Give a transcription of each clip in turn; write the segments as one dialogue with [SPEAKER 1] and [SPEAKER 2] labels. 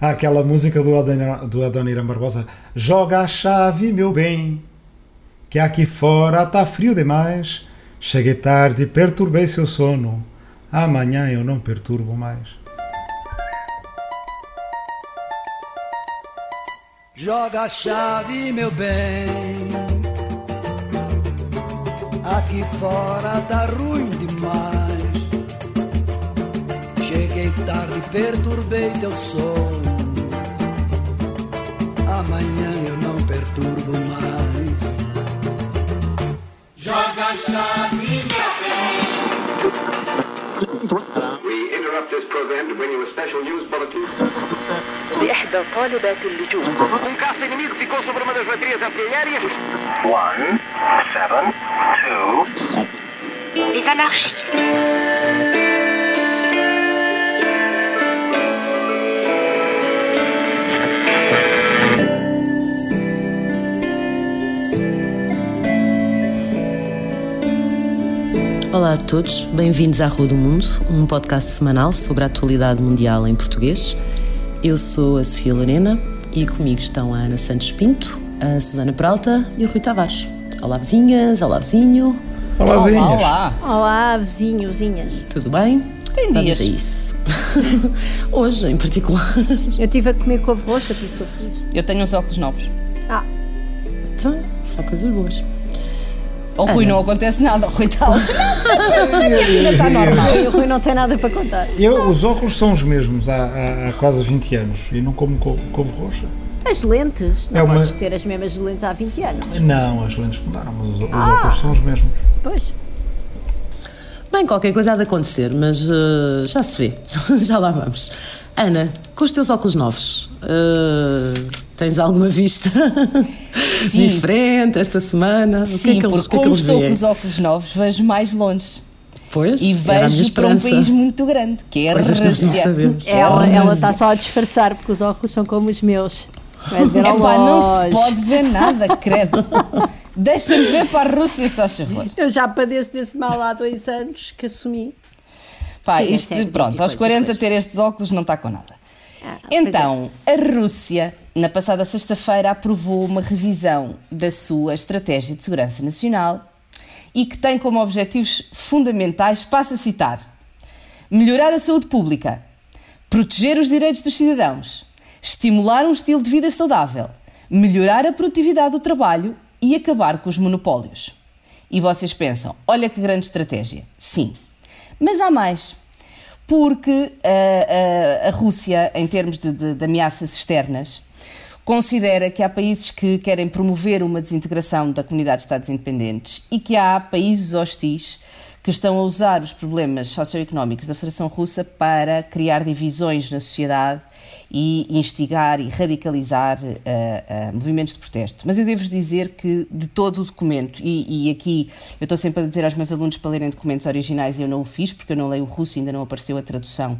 [SPEAKER 1] Aquela música do, Adoniran, do Adoniran Barbosa: Joga a chave, meu bem, que aqui fora tá frio demais. Cheguei tarde e perturbei seu sono. Amanhã eu não perturbo mais.
[SPEAKER 2] Joga a chave, meu bem. Aqui fora tá ruim tarde, perturbei teu sono. Amanhã eu não perturbo mais.
[SPEAKER 3] Joga a chave, meu bem.
[SPEAKER 4] We interrupt this program to bring you a special news bulletin.
[SPEAKER 5] لإحدى طالبات اللجوء
[SPEAKER 4] Um caça inimigo ficou sobre uma das baterias artilhérias.
[SPEAKER 6] One, seven, two.
[SPEAKER 5] Les anarchistes.
[SPEAKER 7] Olá a todos, bem-vindos à Rua do Mundo, um podcast semanal sobre a atualidade mundial em português. Eu sou a Sofia Lorena e comigo estão a Ana Santos Pinto, a Susana Peralta e o Rui Tavares. Olá vizinhas, olá vizinho,
[SPEAKER 1] Olá, vizinhos.
[SPEAKER 8] Olá,
[SPEAKER 9] Olá, vizinho, vizinhas.
[SPEAKER 7] tudo bem?
[SPEAKER 8] Tem
[SPEAKER 7] Vamos
[SPEAKER 8] dias.
[SPEAKER 7] a isso. Hoje, em particular.
[SPEAKER 9] Eu estive a comer couve roxa, por isso estou feliz.
[SPEAKER 8] eu tenho uns óculos novos.
[SPEAKER 9] Ah,
[SPEAKER 7] Então, só coisas boas.
[SPEAKER 8] Ao Rui não acontece nada, ao Rui está Ainda está normal.
[SPEAKER 9] o Rui não tem nada para contar.
[SPEAKER 1] Eu, os óculos são os mesmos há, há- há quase 20 anos e não como couve, couve roxa.
[SPEAKER 9] As lentes, não
[SPEAKER 1] É uma-
[SPEAKER 9] podes ter as mesmas lentes há 20 anos.
[SPEAKER 1] Não, as lentes mudaram, mas os, os
[SPEAKER 9] Ah.
[SPEAKER 1] óculos são os mesmos.
[SPEAKER 9] Pois,
[SPEAKER 7] Bem, qualquer coisa há de acontecer, mas eh, já se vê. já lá vamos. Ana, com os teus óculos novos, eh, tens alguma vista
[SPEAKER 8] Sim.
[SPEAKER 7] diferente esta semana? o que é
[SPEAKER 8] Sim,
[SPEAKER 7] que eles,
[SPEAKER 8] porque
[SPEAKER 7] o que é que eles
[SPEAKER 8] estou com os óculos novos, vejo mais longe.
[SPEAKER 7] Pois,
[SPEAKER 8] E vejo para um país muito grande, que é a
[SPEAKER 7] Coisas que nós não
[SPEAKER 8] Rússia.
[SPEAKER 7] sabemos.
[SPEAKER 9] ela
[SPEAKER 8] É a
[SPEAKER 9] ela está só a disfarçar porque os óculos são como os meus. Vai ver ao
[SPEAKER 8] Epá, não se pode ver nada, credo. Deixa-me ver para a Rússia, só favor.
[SPEAKER 9] Eu já padeço desse mal há dois anos que assumi.
[SPEAKER 8] Pá,
[SPEAKER 9] Sim, é
[SPEAKER 8] isto,
[SPEAKER 9] sério,
[SPEAKER 8] pronto, aos
[SPEAKER 9] coisas,
[SPEAKER 8] 40
[SPEAKER 9] coisas.
[SPEAKER 8] ter estes óculos não está com nada.
[SPEAKER 9] Ah, pois
[SPEAKER 8] Então, a Rússia, na passada sexta-feira, aprovou uma revisão da sua Estratégia de Segurança Nacional e que tem como objetivos fundamentais, passo a citar, melhorar a saúde pública, proteger os direitos dos cidadãos, estimular um estilo de vida saudável, melhorar a produtividade do trabalho e acabar com os monopólios. E vocês pensam, olha que grande estratégia. Sim. Mas há mais. Porque ah, ah, a Rússia, em termos de, de- de ameaças externas, considera que há países que querem promover uma desintegração da comunidade de Estados independentes e que há países hostis que estão a usar os problemas socioeconómicos da Federação Russa para criar divisões na sociedade e instigar e radicalizar ah, ah, movimentos de protesto. Mas eu devo-vos dizer que de todo o documento, e, e aqui eu estou sempre a dizer aos meus alunos para lerem documentos originais e eu não o fiz porque eu não leio o russo e ainda não apareceu a tradução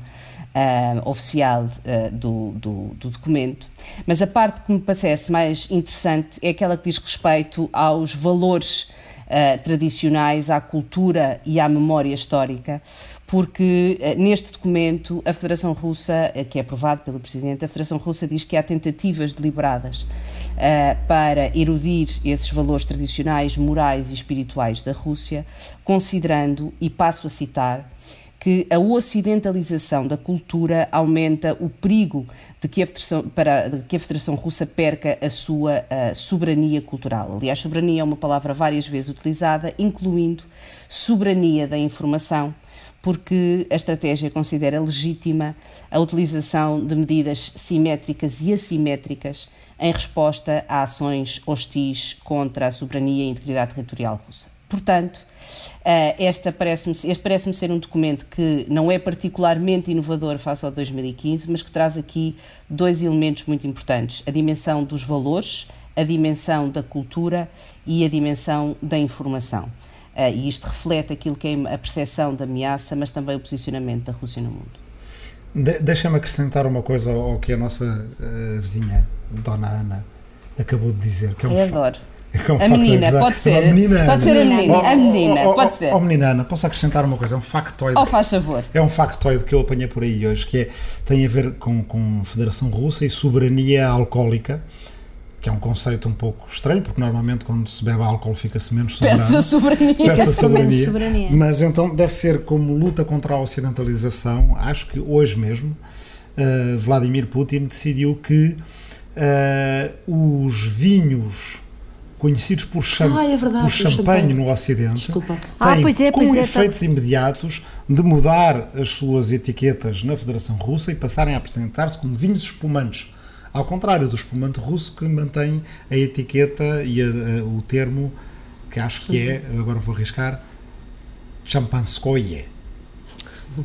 [SPEAKER 8] ah, oficial ah, do, do, do documento. Mas a parte que me parece mais interessante é aquela que diz respeito aos valores ah, tradicionais, à cultura e à memória histórica, porque neste documento a Federação Russa, que é aprovado pelo Presidente, a Federação Russa diz que há tentativas deliberadas para erudir esses valores tradicionais, morais e espirituais da Rússia, considerando, e passo a citar, que a ocidentalização da cultura aumenta o perigo de que a Federação, para, de que a Federação Russa perca a sua ah, soberania cultural. Aliás, soberania é uma palavra várias vezes utilizada, incluindo soberania da informação, porque a estratégia considera legítima a utilização de medidas simétricas e assimétricas em resposta a ações hostis contra a soberania e integridade territorial russa. Portanto, eh, esta parece este parece-me ser um documento que não é particularmente inovador face ao 2015, mas que traz aqui dois elementos muito importantes: a dimensão dos valores, a dimensão da cultura e a dimensão da informação. Eh, e isto reflete aquilo que é a percepção da ameaça, mas também o posicionamento da Rússia no mundo.
[SPEAKER 1] De- Deixa-me acrescentar uma coisa ao que a nossa eh, vizinha, Dona Ana, acabou de dizer. Que é um
[SPEAKER 8] Eu
[SPEAKER 1] fa-
[SPEAKER 8] adoro.
[SPEAKER 1] É um
[SPEAKER 8] A menina, pode ser.
[SPEAKER 1] Uma menina
[SPEAKER 8] Pode ser a menina.
[SPEAKER 1] Oh,
[SPEAKER 8] A menina,
[SPEAKER 1] oh, oh,
[SPEAKER 8] pode
[SPEAKER 1] oh,
[SPEAKER 8] ser.
[SPEAKER 1] Oh, menina Ana, posso acrescentar uma coisa? É um factoide.
[SPEAKER 8] Oh, faz favor.
[SPEAKER 1] É um factoide que eu apanhei por aí hoje, que é, tem a ver com, com Federação Russa e soberania alcoólica, que é um conceito um pouco estranho, porque normalmente quando se bebe álcool fica-se menos soberano.
[SPEAKER 8] Perde-se a soberania.
[SPEAKER 1] Perde-se a soberania.
[SPEAKER 9] soberania.
[SPEAKER 1] Mas então deve ser como luta contra a ocidentalização. Acho que hoje mesmo eh, Vladimir Putin decidiu que eh, os vinhos conhecidos por, cham
[SPEAKER 7] Ah, é verdade,
[SPEAKER 1] por champanhe
[SPEAKER 7] champanhe.
[SPEAKER 1] no Ocidente
[SPEAKER 7] Desculpa.
[SPEAKER 9] Ah,
[SPEAKER 1] têm
[SPEAKER 9] pois é,
[SPEAKER 1] com
[SPEAKER 9] pois é,
[SPEAKER 1] efeitos imediatos de mudar as suas etiquetas na Federação Russa e passarem a apresentar-se como vinhos espumantes. Ao contrário do espumante russo que mantém a etiqueta e a- a- o termo que acho que é, agora vou arriscar, champanskoye.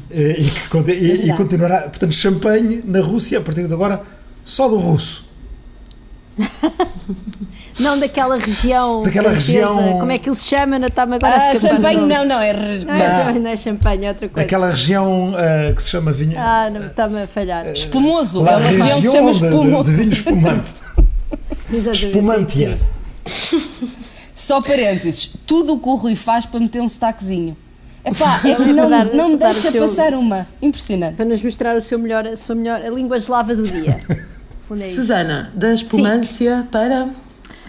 [SPEAKER 1] Eh, e, que e- e
[SPEAKER 9] verdade.
[SPEAKER 1] continuará, portanto, champanhe na Rússia a partir de agora só do russo.
[SPEAKER 9] Não daquela região.
[SPEAKER 1] Daquela região-
[SPEAKER 9] Como é que ele se chama? Não está-me agora
[SPEAKER 8] Ah, champanhe não, não, é.
[SPEAKER 9] Não, é champanhe, não é champanhe, é outra coisa.
[SPEAKER 1] Aquela região eh, que se chama vinha.
[SPEAKER 9] Ah, não, está-me a falhar.
[SPEAKER 8] Espumoso.
[SPEAKER 1] La
[SPEAKER 8] é uma região que se chama
[SPEAKER 1] região de, de,
[SPEAKER 8] espumoso.
[SPEAKER 1] de vinho espumante. Espumantia.
[SPEAKER 9] isso.
[SPEAKER 8] Só parênteses, tudo o que o Rui faz para meter um sotaquezinho. Epá, é que não,
[SPEAKER 9] dar-
[SPEAKER 8] não me deixa
[SPEAKER 9] seu-
[SPEAKER 8] passar uma. Impressionante.
[SPEAKER 9] Para nos mostrar o seu melhor, a sua melhor, a língua eslava do dia. É.
[SPEAKER 7] Susana, da espumância para.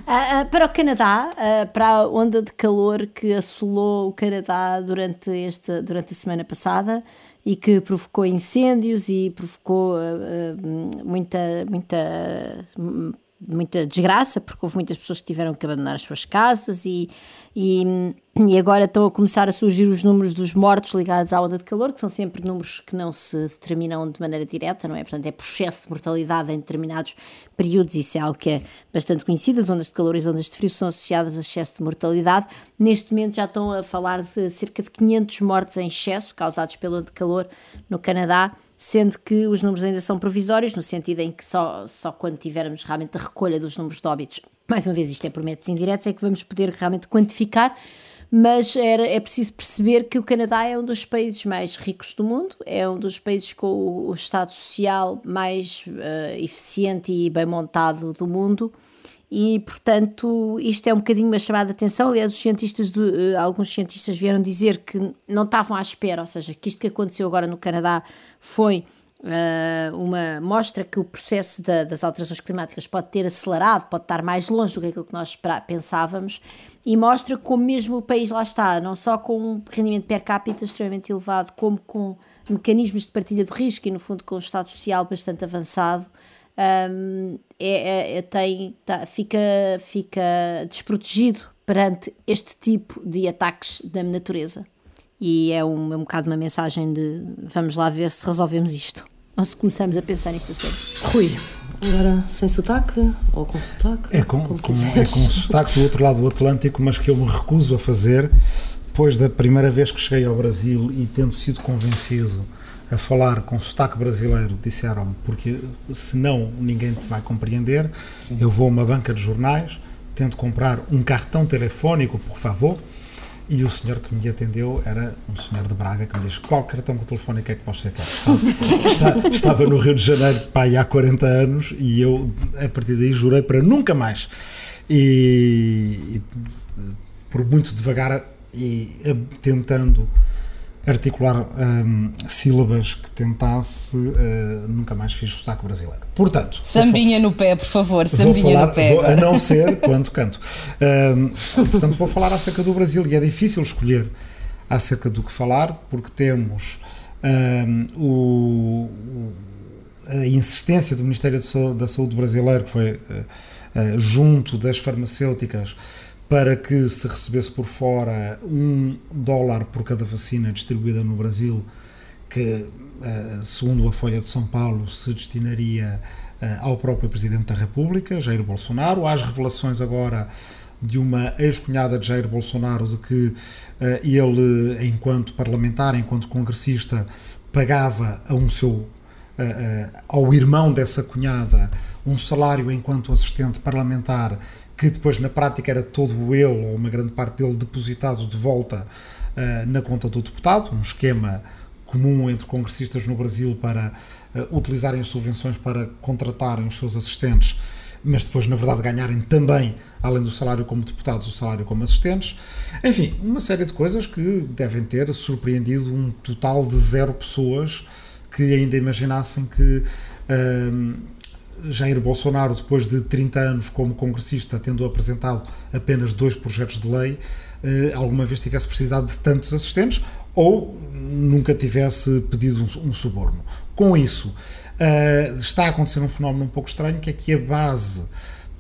[SPEAKER 9] Ah, para o Canadá, ah, para a onda de calor que assolou o Canadá durante, esta, durante a semana passada e que provocou incêndios e provocou ah, muita, muita, muita desgraça, porque houve muitas pessoas que tiveram que abandonar as suas casas e, e, e agora estão a começar a surgir os números dos mortos ligados à onda de calor, que são sempre números que não se determinam de maneira direta, não é? Portanto, é por excesso de mortalidade em determinados períodos, isso é algo que é bastante conhecido. As ondas de calor e as ondas de frio são associadas a excesso de mortalidade. Neste momento já estão a falar de cerca de 500 mortes em excesso causados pela onda de calor no Canadá sendo que os números ainda são provisórios, no sentido em que só, só quando tivermos realmente a recolha dos números de óbitos, mais uma vez isto é por métodos indiretos, é que vamos poder realmente quantificar, mas era, é preciso perceber que o Canadá é um dos países mais ricos do mundo, é um dos países com o, o Estado Social mais eh, eficiente e bem montado do mundo, e portanto isto é um bocadinho uma chamada de atenção. Aliás, os cientistas, de, eh, alguns cientistas vieram dizer que não estavam à espera, ou seja, que isto que aconteceu agora no Canadá foi eh, uma mostra que o processo da- das alterações climáticas pode ter acelerado, pode estar mais longe do que aquilo que nós pensávamos, e mostra como mesmo o país lá está, não só com um rendimento per capita extremamente elevado, como com mecanismos de partilha de risco e, no fundo, com um estado social bastante avançado, hum, é, é- é- tem, tá- fica, fica desprotegido perante este tipo de ataques da natureza. E é um, é um bocado uma mensagem de vamos lá ver se resolvemos isto. Ou se começamos a pensar nisto a sério.
[SPEAKER 7] Rui, agora sem sotaque ou com sotaque?
[SPEAKER 1] É com,
[SPEAKER 7] como
[SPEAKER 1] com, é com sotaque do outro lado do Atlântico, mas que eu me recuso a fazer, pois da primeira vez que cheguei ao Brasil e tendo sido convencido a falar com sotaque brasileiro, disseram-me, porque senão ninguém te vai compreender, eu vou a uma banca de jornais, tento comprar um cartão telefónico, por favor, e o senhor que me atendeu era um senhor de Braga que me diz qual cartão telefónico é que você quer? Estava, estava no Rio de Janeiro pai, há 40 anos e eu a partir daí jurei para nunca mais. E, e, por muito devagar e tentando articular hum, sílabas que tentasse, eh, nunca mais fiz sotaque brasileiro. Portanto,
[SPEAKER 8] Sambinha no pé, por favor, sambinha
[SPEAKER 1] falar,
[SPEAKER 8] no pé.
[SPEAKER 1] vou- a não ser quando canto. Ahm, portanto, vou falar acerca do Brasil e é difícil escolher acerca do que falar, porque temos ahm, o- a insistência do Ministério da Saúde brasileiro, que foi eh, junto das farmacêuticas, para que se recebesse por fora um dólar por cada vacina distribuída no Brasil, que, eh, segundo a Folha de São Paulo, se destinaria eh, ao próprio Presidente da República, Jair Bolsonaro. Há as revelações agora de uma ex-cunhada de Jair Bolsonaro de que eh, ele, enquanto parlamentar, enquanto congressista, pagava a um seu eh, eh, ao irmão dessa cunhada um salário enquanto assistente parlamentar que depois na prática era todo ele ou uma grande parte dele depositado de volta eh, na conta do deputado, um esquema comum entre congressistas no Brasil para eh, utilizarem subvenções para contratarem os seus assistentes mas depois, na verdade, ganharem também, além do salário como deputados, o salário como assistentes. Enfim, uma série de coisas que devem ter surpreendido um total de zero pessoas que ainda imaginassem que. Hum, Jair Bolsonaro, depois de 30 anos como congressista, tendo apresentado apenas dois projetos de lei, eh, alguma vez tivesse precisado de tantos assistentes ou nunca tivesse pedido um, suborno. Com isso, uh, está a acontecer um fenómeno um pouco estranho, que é que a base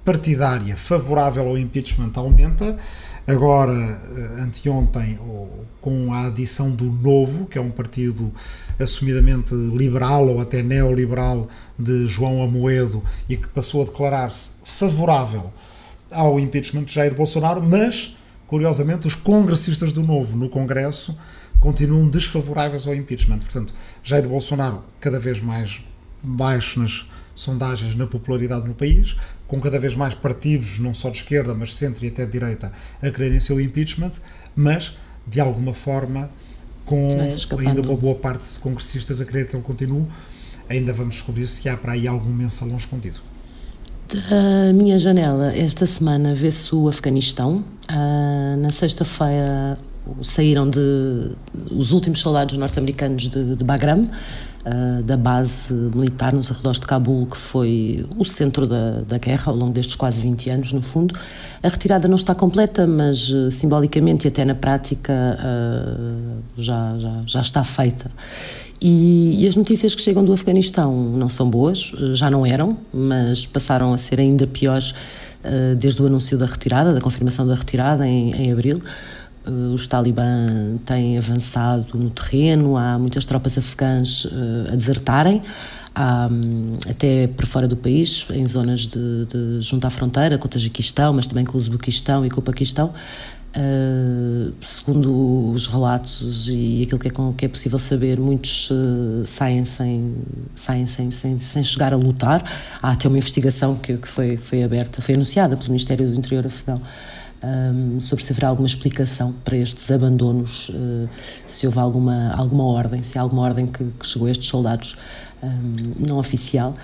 [SPEAKER 1] partidária favorável ao impeachment aumenta. Agora, uh, anteontem, com a adição do Novo, que é um partido assumidamente liberal ou até neoliberal de João Amoedo e que passou a declarar-se favorável ao impeachment de Jair Bolsonaro, mas, curiosamente, os congressistas do Novo no Congresso continuam desfavoráveis ao impeachment. Portanto, Jair Bolsonaro cada vez mais baixo nas sondagens na popularidade no país, com cada vez mais partidos, não só de esquerda, mas de centro e até de direita, a quererem seu impeachment, mas, de alguma forma, com ainda uma boa parte de congressistas a querer que ele continue. Ainda vamos descobrir se há para aí algum mensalão escondido.
[SPEAKER 7] Da minha janela, esta semana vê-se o Afeganistão. Uh, na sexta-feira, saíram de os últimos soldados norte-americanos de, de Bagram, uh, da base militar nos arredores de Cabul, que foi o centro da, da guerra ao longo destes quase 20 anos, no fundo. A retirada não está completa, mas uh, simbolicamente e até na prática uh, já, já, já está feita. E, e, as notícias que chegam do Afeganistão não são boas, já não eram, mas passaram a ser ainda piores desde o anúncio da retirada, da confirmação da retirada em, em abril. Uh, os talibã têm avançado no terreno, há muitas tropas afegãs uh, a desertarem, há, um, até por fora do país, em zonas de, de junto à fronteira, com o Tajiquistão, mas também com o Uzbequistão e com o Paquistão. Uh, segundo os relatos e aquilo que é, que é possível saber, muitos uh, saem, sem, saem sem, sem, sem chegar a lutar. Há até uma investigação que, que foi, foi aberta, foi anunciada pelo Ministério do Interior afegão um, sobre se haverá alguma explicação para estes abandonos, uh, se houve alguma, alguma ordem, se há alguma ordem que, que chegou a estes soldados um, não oficial.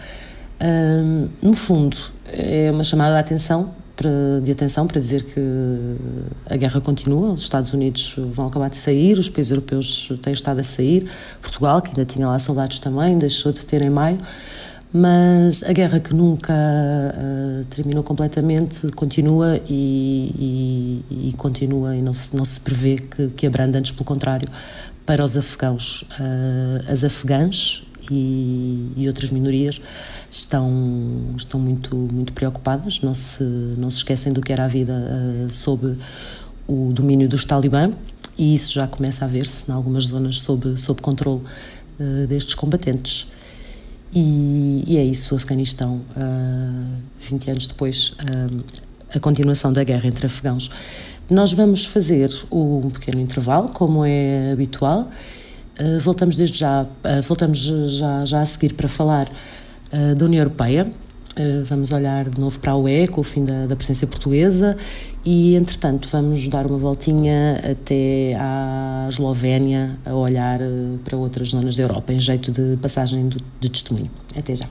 [SPEAKER 7] Um, no fundo, é uma chamada de atenção, de atenção para dizer que a guerra continua, os Estados Unidos vão acabar de sair, os países europeus têm estado a sair, Portugal, que ainda tinha lá soldados também, deixou de ter em maio mas a guerra que nunca uh, terminou completamente continua e, e, e, continua e não se, não se prevê que, que abranda, antes pelo contrário, para os afegãos. Uh, as afegãs e, e, outras minorias estão, estão muito, muito preocupadas, não se, não se esquecem do que era a vida uh, sob o domínio dos talibã e isso já começa a ver-se em algumas zonas sob, sob controle destes combatentes. E, e é isso, o Afeganistão, uh, 20 anos depois, uh, a continuação da guerra entre afegãos. Nós vamos fazer um pequeno intervalo, como é habitual. Uh, voltamos desde já, voltamos já, já a seguir para falar da União Europeia. Vamos olhar de novo para a UE, com o fim da, da presença portuguesa, e entretanto vamos dar uma voltinha até à Eslovénia a olhar eh, para outras zonas da Europa em jeito de passagem de, de testemunho. Até já.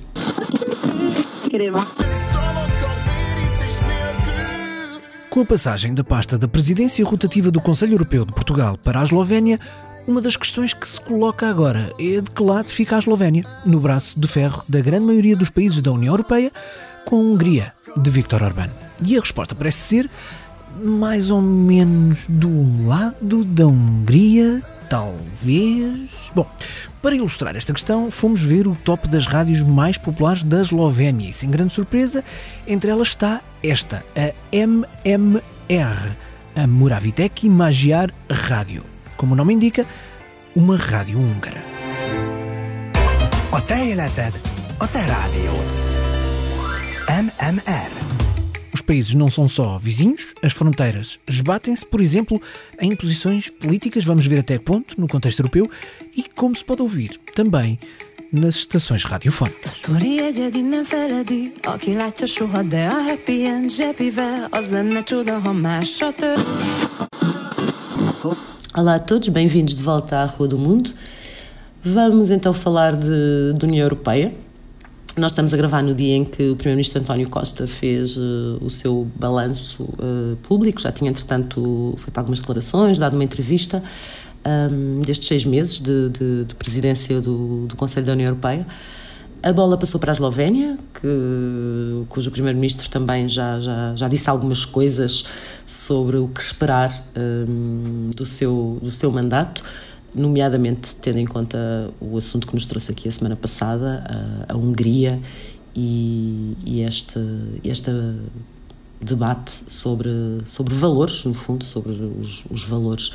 [SPEAKER 10] Com a passagem da pasta da presidência rotativa do Conselho Europeu de Portugal para a Eslovénia, uma das questões que se coloca agora é de que lado fica a Eslovénia, no braço de ferro da grande maioria dos países da União Europeia, com a Hungria de Viktor Orbán. E a resposta parece ser mais ou menos do lado da Hungria, talvez. Bom, para ilustrar esta questão, fomos ver o top das rádios mais populares da Eslovénia e, sem grande surpresa, entre elas está esta, a MMR, a Moraviteki Magyar Rádio. Como o nome indica, uma rádio húngara.
[SPEAKER 11] A te életed, a te rádiód. MMR.
[SPEAKER 10] Os países não são só vizinhos, as fronteiras esbatem-se, por exemplo, em posições políticas, vamos ver até que ponto, no contexto europeu, e como se pode ouvir também nas estações radiofónicas.
[SPEAKER 7] Olá a todos, bem-vindos de volta à Rua do Mundo. Vamos então falar de, União Europeia Nós estamos a gravar no dia em que o Primeiro-Ministro António Costa fez uh, o seu balanço uh, público, já tinha, entretanto, feito algumas declarações, dado uma entrevista um, destes seis meses de, de, de presidência do, do, Conselho da União Europeia. A bola passou para a Eslovénia, que, cujo primeiro-ministro também já, já, já disse algumas coisas sobre o que esperar um, do, seu, do seu mandato, nomeadamente tendo em conta o assunto que nos trouxe aqui a semana passada, a, a Hungria e, e este, este debate sobre, sobre valores, no fundo, sobre os, os valores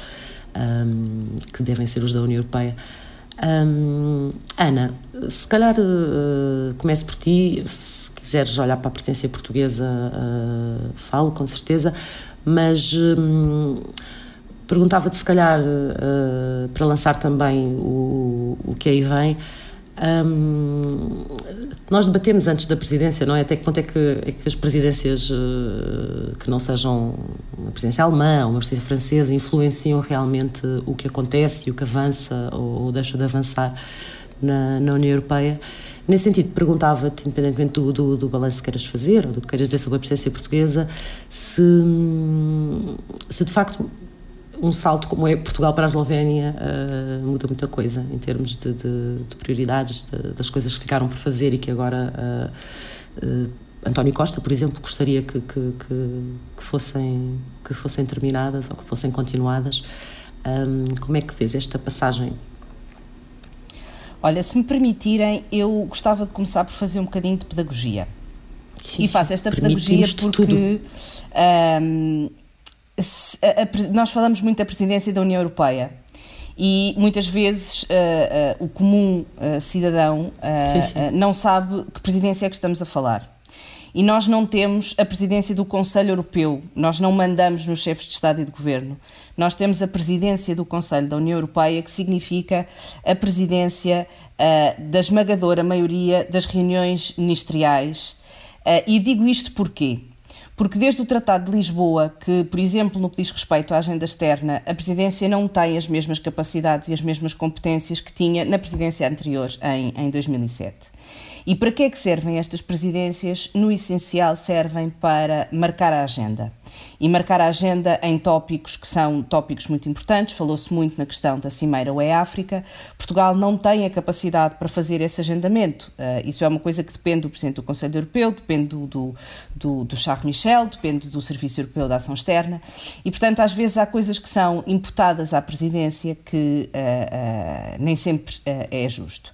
[SPEAKER 7] um, que devem ser os da União Europeia. Ana, se calhar uh, começo por ti, se quiseres olhar para a presidência portuguesa, uh, falo com certeza, mas um, perguntava-te se calhar uh, para lançar também o, o que aí vem. Um, nós debatemos antes da presidência, não é? Até que ponto é que, é que as presidências uh, que não sejam uma presidência alemã ou uma presidência francesa influenciam realmente o que acontece e o que avança ou, ou deixa de avançar na, na, União Europeia. Nesse sentido, perguntava-te, independentemente do, do, do balanço que queiras fazer ou do que queiras dizer sobre a presidência portuguesa, se, se de facto um salto como é Portugal para a Eslovénia uh, muda muita coisa em termos de, de, de prioridades, de, das coisas que ficaram por fazer e que agora uh, uh, António Costa, por exemplo, gostaria que, que, que, que, fossem, que fossem terminadas ou que fossem continuadas. Um, como é que fez esta passagem?
[SPEAKER 8] Olha, se me permitirem, eu gostava de começar por fazer um bocadinho de pedagogia. Sim, e faço esta pedagogia porque se, a, a, nós falamos muito da presidência da União Europeia e muitas vezes uh, uh, o comum uh, cidadão sim, sim. não sabe que presidência é que estamos a falar. E nós não temos a presidência do Conselho Europeu, nós não mandamos nos chefes de Estado e de Governo. Nós temos a presidência do Conselho da União Europeia, que significa a presidência da esmagadora maioria das reuniões ministeriais. e digo isto porquê? Porque desde o Tratado de Lisboa, que, por exemplo, no que diz respeito à agenda externa, a presidência não tem as mesmas capacidades e as mesmas competências que tinha na presidência anterior, em, em 2007. E para que é que servem estas presidências? No essencial, servem para marcar a agenda. E marcar a agenda em tópicos que são tópicos muito importantes. Falou-se muito na questão da Cimeira UE-África. Portugal não tem a capacidade para fazer esse agendamento. Uh, isso é uma coisa que depende do Presidente do Conselho Europeu, depende do, do, do, do Charles Michel, depende do Serviço Europeu de Ação Externa. E, portanto, às vezes há coisas que são imputadas à presidência que uh, uh, nem sempre é justo.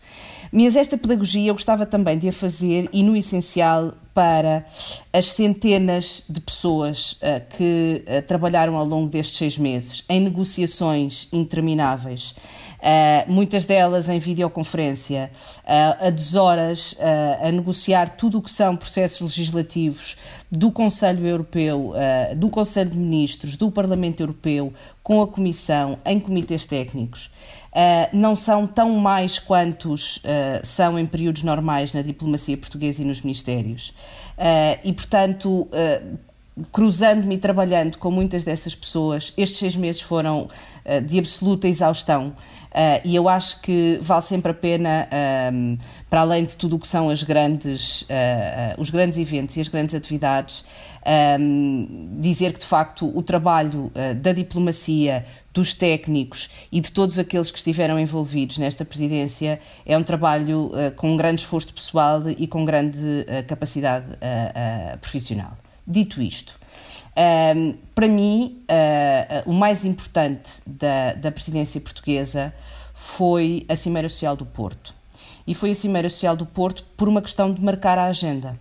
[SPEAKER 8] Mas esta pedagogia eu gostava também de a fazer e, no essencial, para as centenas de pessoas uh, que uh, trabalharam ao longo destes seis meses em negociações intermináveis, uh, muitas delas em videoconferência, a deshoras a negociar tudo o que são processos legislativos do Conselho Europeu, do Conselho de Ministros, do Parlamento Europeu, com a Comissão, em comitês técnicos. Uh, não são tão mais quantos uh, são em períodos normais na diplomacia portuguesa e nos ministérios. Uh, e, portanto, cruzando-me e trabalhando com muitas dessas pessoas, estes seis meses foram de absoluta exaustão. Uh, e eu acho que vale sempre a pena, um, para além de tudo o que são as grandes, uh, uh, os grandes eventos e as grandes atividades, um, dizer que de facto o trabalho da diplomacia, dos técnicos e de todos aqueles que estiveram envolvidos nesta presidência é um trabalho com um grande esforço pessoal e com grande capacidade profissional. Dito isto, um, para mim, uh, uh, o mais importante da, da presidência portuguesa foi a Cimeira Social do Porto. E foi a Cimeira Social do Porto por uma questão de marcar a agenda.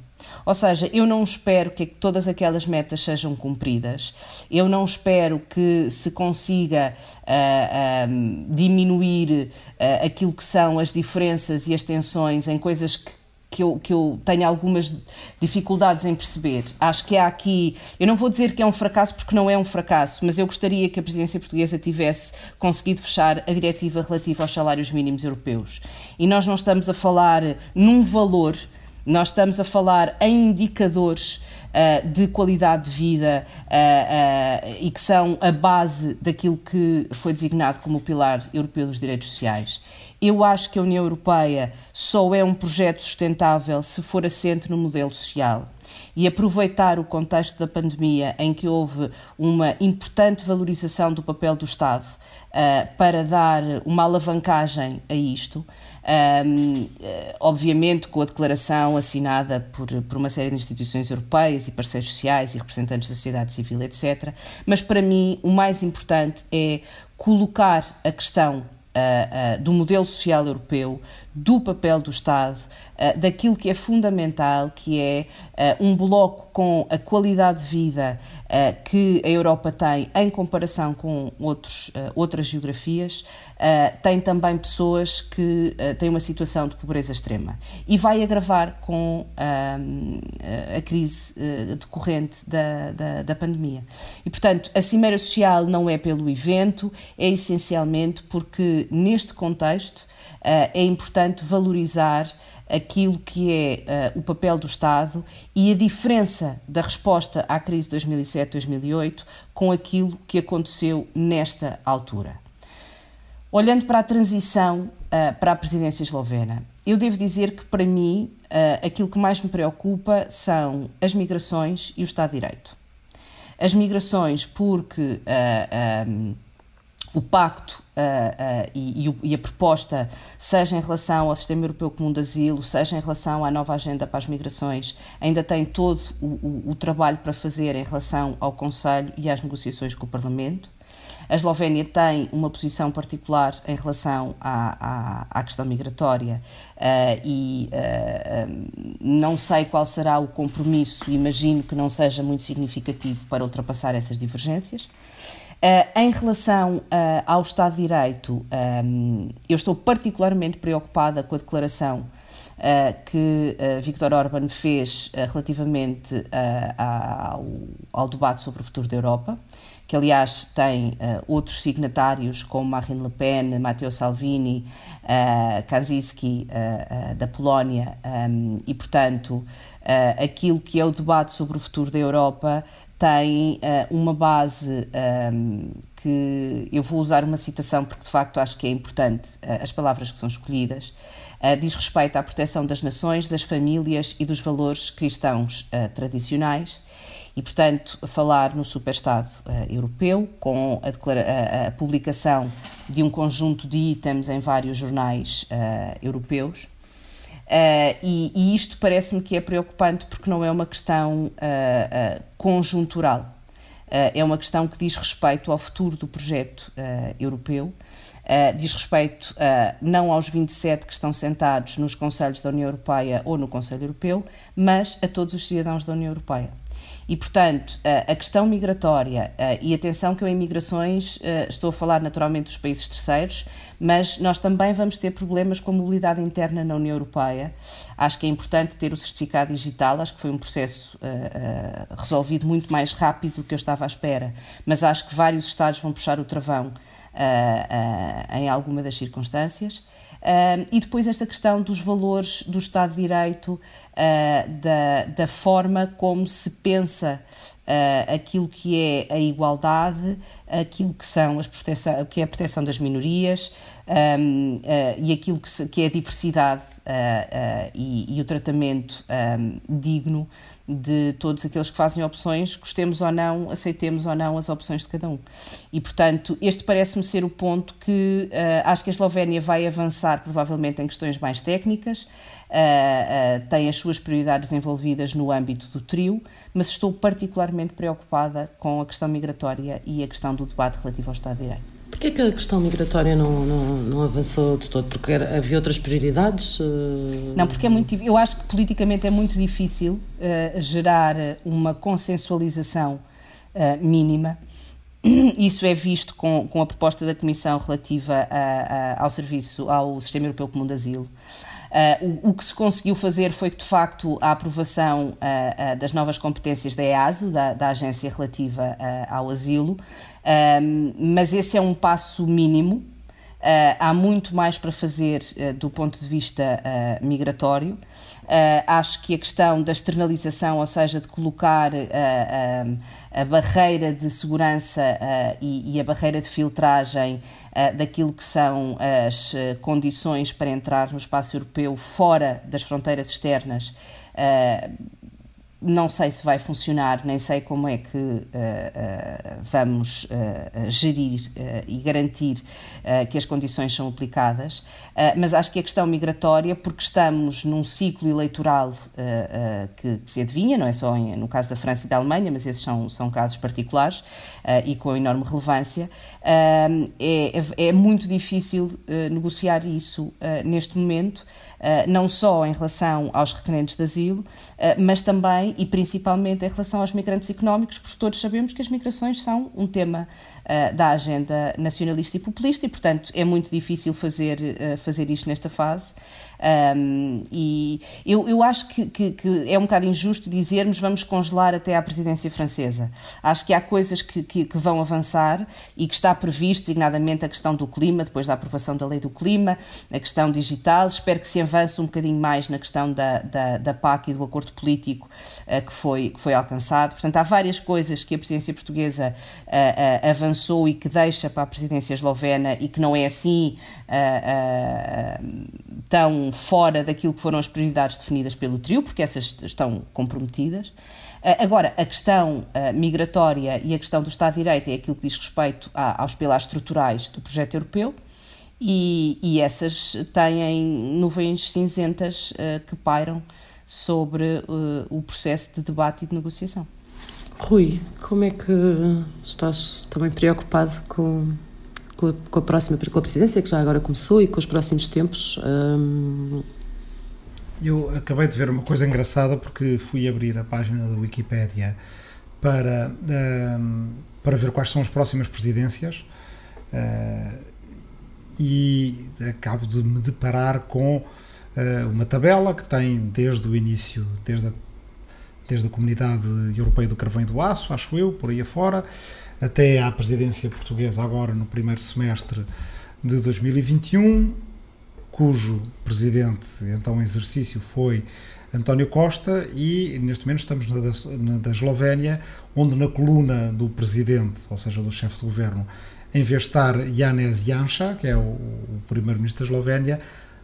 [SPEAKER 8] Ou seja, eu não espero que todas aquelas metas sejam cumpridas, eu não espero que se consiga uh, diminuir uh, aquilo que são as diferenças e as tensões em coisas que que eu, que eu tenho algumas dificuldades em perceber. Acho que há aqui. Eu não vou dizer que é um fracasso porque não é um fracasso, mas eu gostaria que a presidência portuguesa tivesse conseguido fechar a diretiva relativa aos salários mínimos europeus. E nós não estamos a falar num valor, nós estamos a falar em indicadores. Uh, de qualidade de vida uh, uh, e que são a base daquilo que foi designado como o pilar europeu dos direitos sociais. Eu acho que a União Europeia só é um projeto sustentável se for assente no modelo social e aproveitar o contexto da pandemia, em que houve uma importante valorização do papel do Estado, uh, para dar uma alavancagem a isto. Um, obviamente com a declaração assinada por, por uma série de instituições europeias e parceiros sociais e representantes da sociedade civil, etc. Mas para mim o mais importante é colocar a questão Uh, uh, do modelo social europeu, do papel do Estado, uh, daquilo que é fundamental, que é um bloco com a qualidade de vida que a Europa tem em comparação com outros, outras geografias, tem também pessoas que têm uma situação de pobreza extrema e vai agravar com a crise decorrente da, da, da pandemia. E, portanto, a Cimeira Social não é pelo evento, é essencialmente porque, neste contexto, é importante valorizar aquilo que é uh, o papel do Estado e a diferença da resposta à crise de 2007-2008 com aquilo que aconteceu nesta altura. Olhando para a transição uh, para a presidência eslovena, eu devo dizer que, para mim, uh, aquilo que mais me preocupa são as migrações e o Estado de Direito. As migrações, porque um, o pacto uh, uh, e, e, a proposta, seja em relação ao Sistema Europeu Comum de Asilo, seja em relação à nova agenda para as migrações, ainda tem todo o, o, o trabalho para fazer em relação ao Conselho e às negociações com o Parlamento. A Eslovénia tem uma posição particular em relação à, à, à questão migratória uh, e uh, não sei qual será o compromisso, imagino que não seja muito significativo para ultrapassar essas divergências. Uh, em relação uh, ao Estado de Direito, um, eu estou particularmente preocupada com a declaração uh, que Viktor Orban fez relativamente ao, ao, debate sobre o futuro da Europa, que aliás tem outros signatários como Marine Le Pen, Matteo Salvini, Kaczynski da Polónia um, e, portanto, aquilo que é o debate sobre o futuro da Europa tem uh, uma base um, ehm, que eu vou usar uma citação porque de facto acho que é importante uh, as palavras que são escolhidas. Uh, diz respeito à proteção das nações, das famílias e dos valores cristãos tradicionais e, portanto, falar no superestado europeu com a, a, a, publicação de um conjunto de itens em vários jornais europeus Uh, e, e, isto parece-me que é preocupante porque não é uma questão uh, uh, conjuntural, é uma questão que diz respeito ao futuro do projeto europeu, diz respeito não aos 27 que estão sentados nos Conselhos da União Europeia ou no Conselho Europeu, mas a todos os cidadãos da União Europeia. E, portanto, a questão migratória, e atenção que eu em migrações estou a falar naturalmente dos países terceiros, mas nós também vamos ter problemas com a mobilidade interna na União Europeia. Acho que é importante ter o certificado digital, acho que foi um processo resolvido muito mais rápido do que eu estava à espera, mas acho que vários Estados vão puxar o travão em alguma das circunstâncias. E depois esta questão dos valores do Estado de Direito, da, da forma como se pensa uh, aquilo que é a igualdade, aquilo que são as proteção, que é a proteção das minorias um, uh, e aquilo que, se, que é a diversidade uh, e, e, o tratamento um, digno de todos aqueles que fazem opções, gostemos ou não, aceitemos ou não as opções de cada um. E, portanto, este parece-me ser o ponto que uh, acho que a Eslovénia vai avançar, provavelmente, em questões mais técnicas, uh, uh, tem as suas prioridades envolvidas no âmbito do trio, mas estou particularmente preocupada com a questão migratória e a questão do debate relativo ao Estado de Direito.
[SPEAKER 7] Porquê que a questão migratória não, não, não avançou de todo? Porque havia outras prioridades?
[SPEAKER 8] Não, porque é muito Eu acho que politicamente é muito difícil uh, gerar uma consensualização uh, mínima. Isso é visto com, com a proposta da Comissão relativa a, a, ao serviço, ao Sistema Europeu Comum de Asilo. Uh, o, o, que se conseguiu fazer foi que, de facto, a aprovação uh, uh, das novas competências da EASO, da, da agência relativa ao asilo, mas esse é um passo mínimo. há muito mais para fazer do ponto de vista migratório. Uh, acho que a questão da externalização, ou seja, de colocar uh, uh, a barreira de segurança e, e, a barreira de filtragem daquilo que são as condições para entrar no espaço europeu fora das fronteiras externas não sei se vai funcionar, nem sei como é que uh, uh, vamos uh, gerir e garantir que as condições são aplicadas, mas acho que a questão migratória, porque estamos num ciclo eleitoral que, que, se adivinha, não é só em, no caso da França e da Alemanha, mas esses são, são casos particulares e com enorme relevância, é, é, muito difícil negociar isso neste momento. Eh, não só em relação aos requerentes de asilo, eh, mas também e principalmente em relação aos migrantes económicos, porque todos sabemos que as migrações são um tema uh, da agenda nacionalista e populista e, portanto, é muito difícil fazer, uh, fazer isto nesta fase. Um, e eu, eu acho que, que, que, é um bocado injusto dizermos vamos congelar até à presidência francesa. Acho que há coisas que, que, que vão avançar e que está previsto, designadamente a questão do clima, depois da aprovação da lei do clima, a questão digital. Espero que se avance um bocadinho mais na questão da, da, da PAC e do acordo político uh, que, foi, que foi alcançado. Portanto, há várias coisas que a presidência portuguesa uh, uh, avançou e que deixa para a presidência eslovena e que não é assim uh, uh, fora daquilo que foram as prioridades definidas pelo trio, porque essas estão comprometidas. Uh, agora, a questão migratória e a questão do Estado de Direito é aquilo que diz respeito aos pilares estruturais do projeto europeu. E, e essas têm nuvens cinzentas que pairam sobre o processo de debate e de negociação.
[SPEAKER 12] Rui, como é que estás também preocupado com, com, a, com a próxima com a presidência, que já agora começou, e com os próximos tempos? Um...
[SPEAKER 1] Eu acabei de ver uma coisa engraçada porque fui abrir a página da Wikipédia para, um, para ver quais são as próximas presidências uh, e acabo de me deparar com uh, uma tabela que tem desde o início, desde a desde a Comunidade Europeia do Carvão e do Aço, acho eu, por aí afora, até à presidência portuguesa agora no primeiro semestre de 2021, cujo presidente então em exercício foi António Costa e neste momento estamos na da, na da Eslovénia, onde na coluna do presidente, ou seja, do chefe de governo, em vez de estar Janez Janša, que é o, o primeiro-ministro da Eslovénia,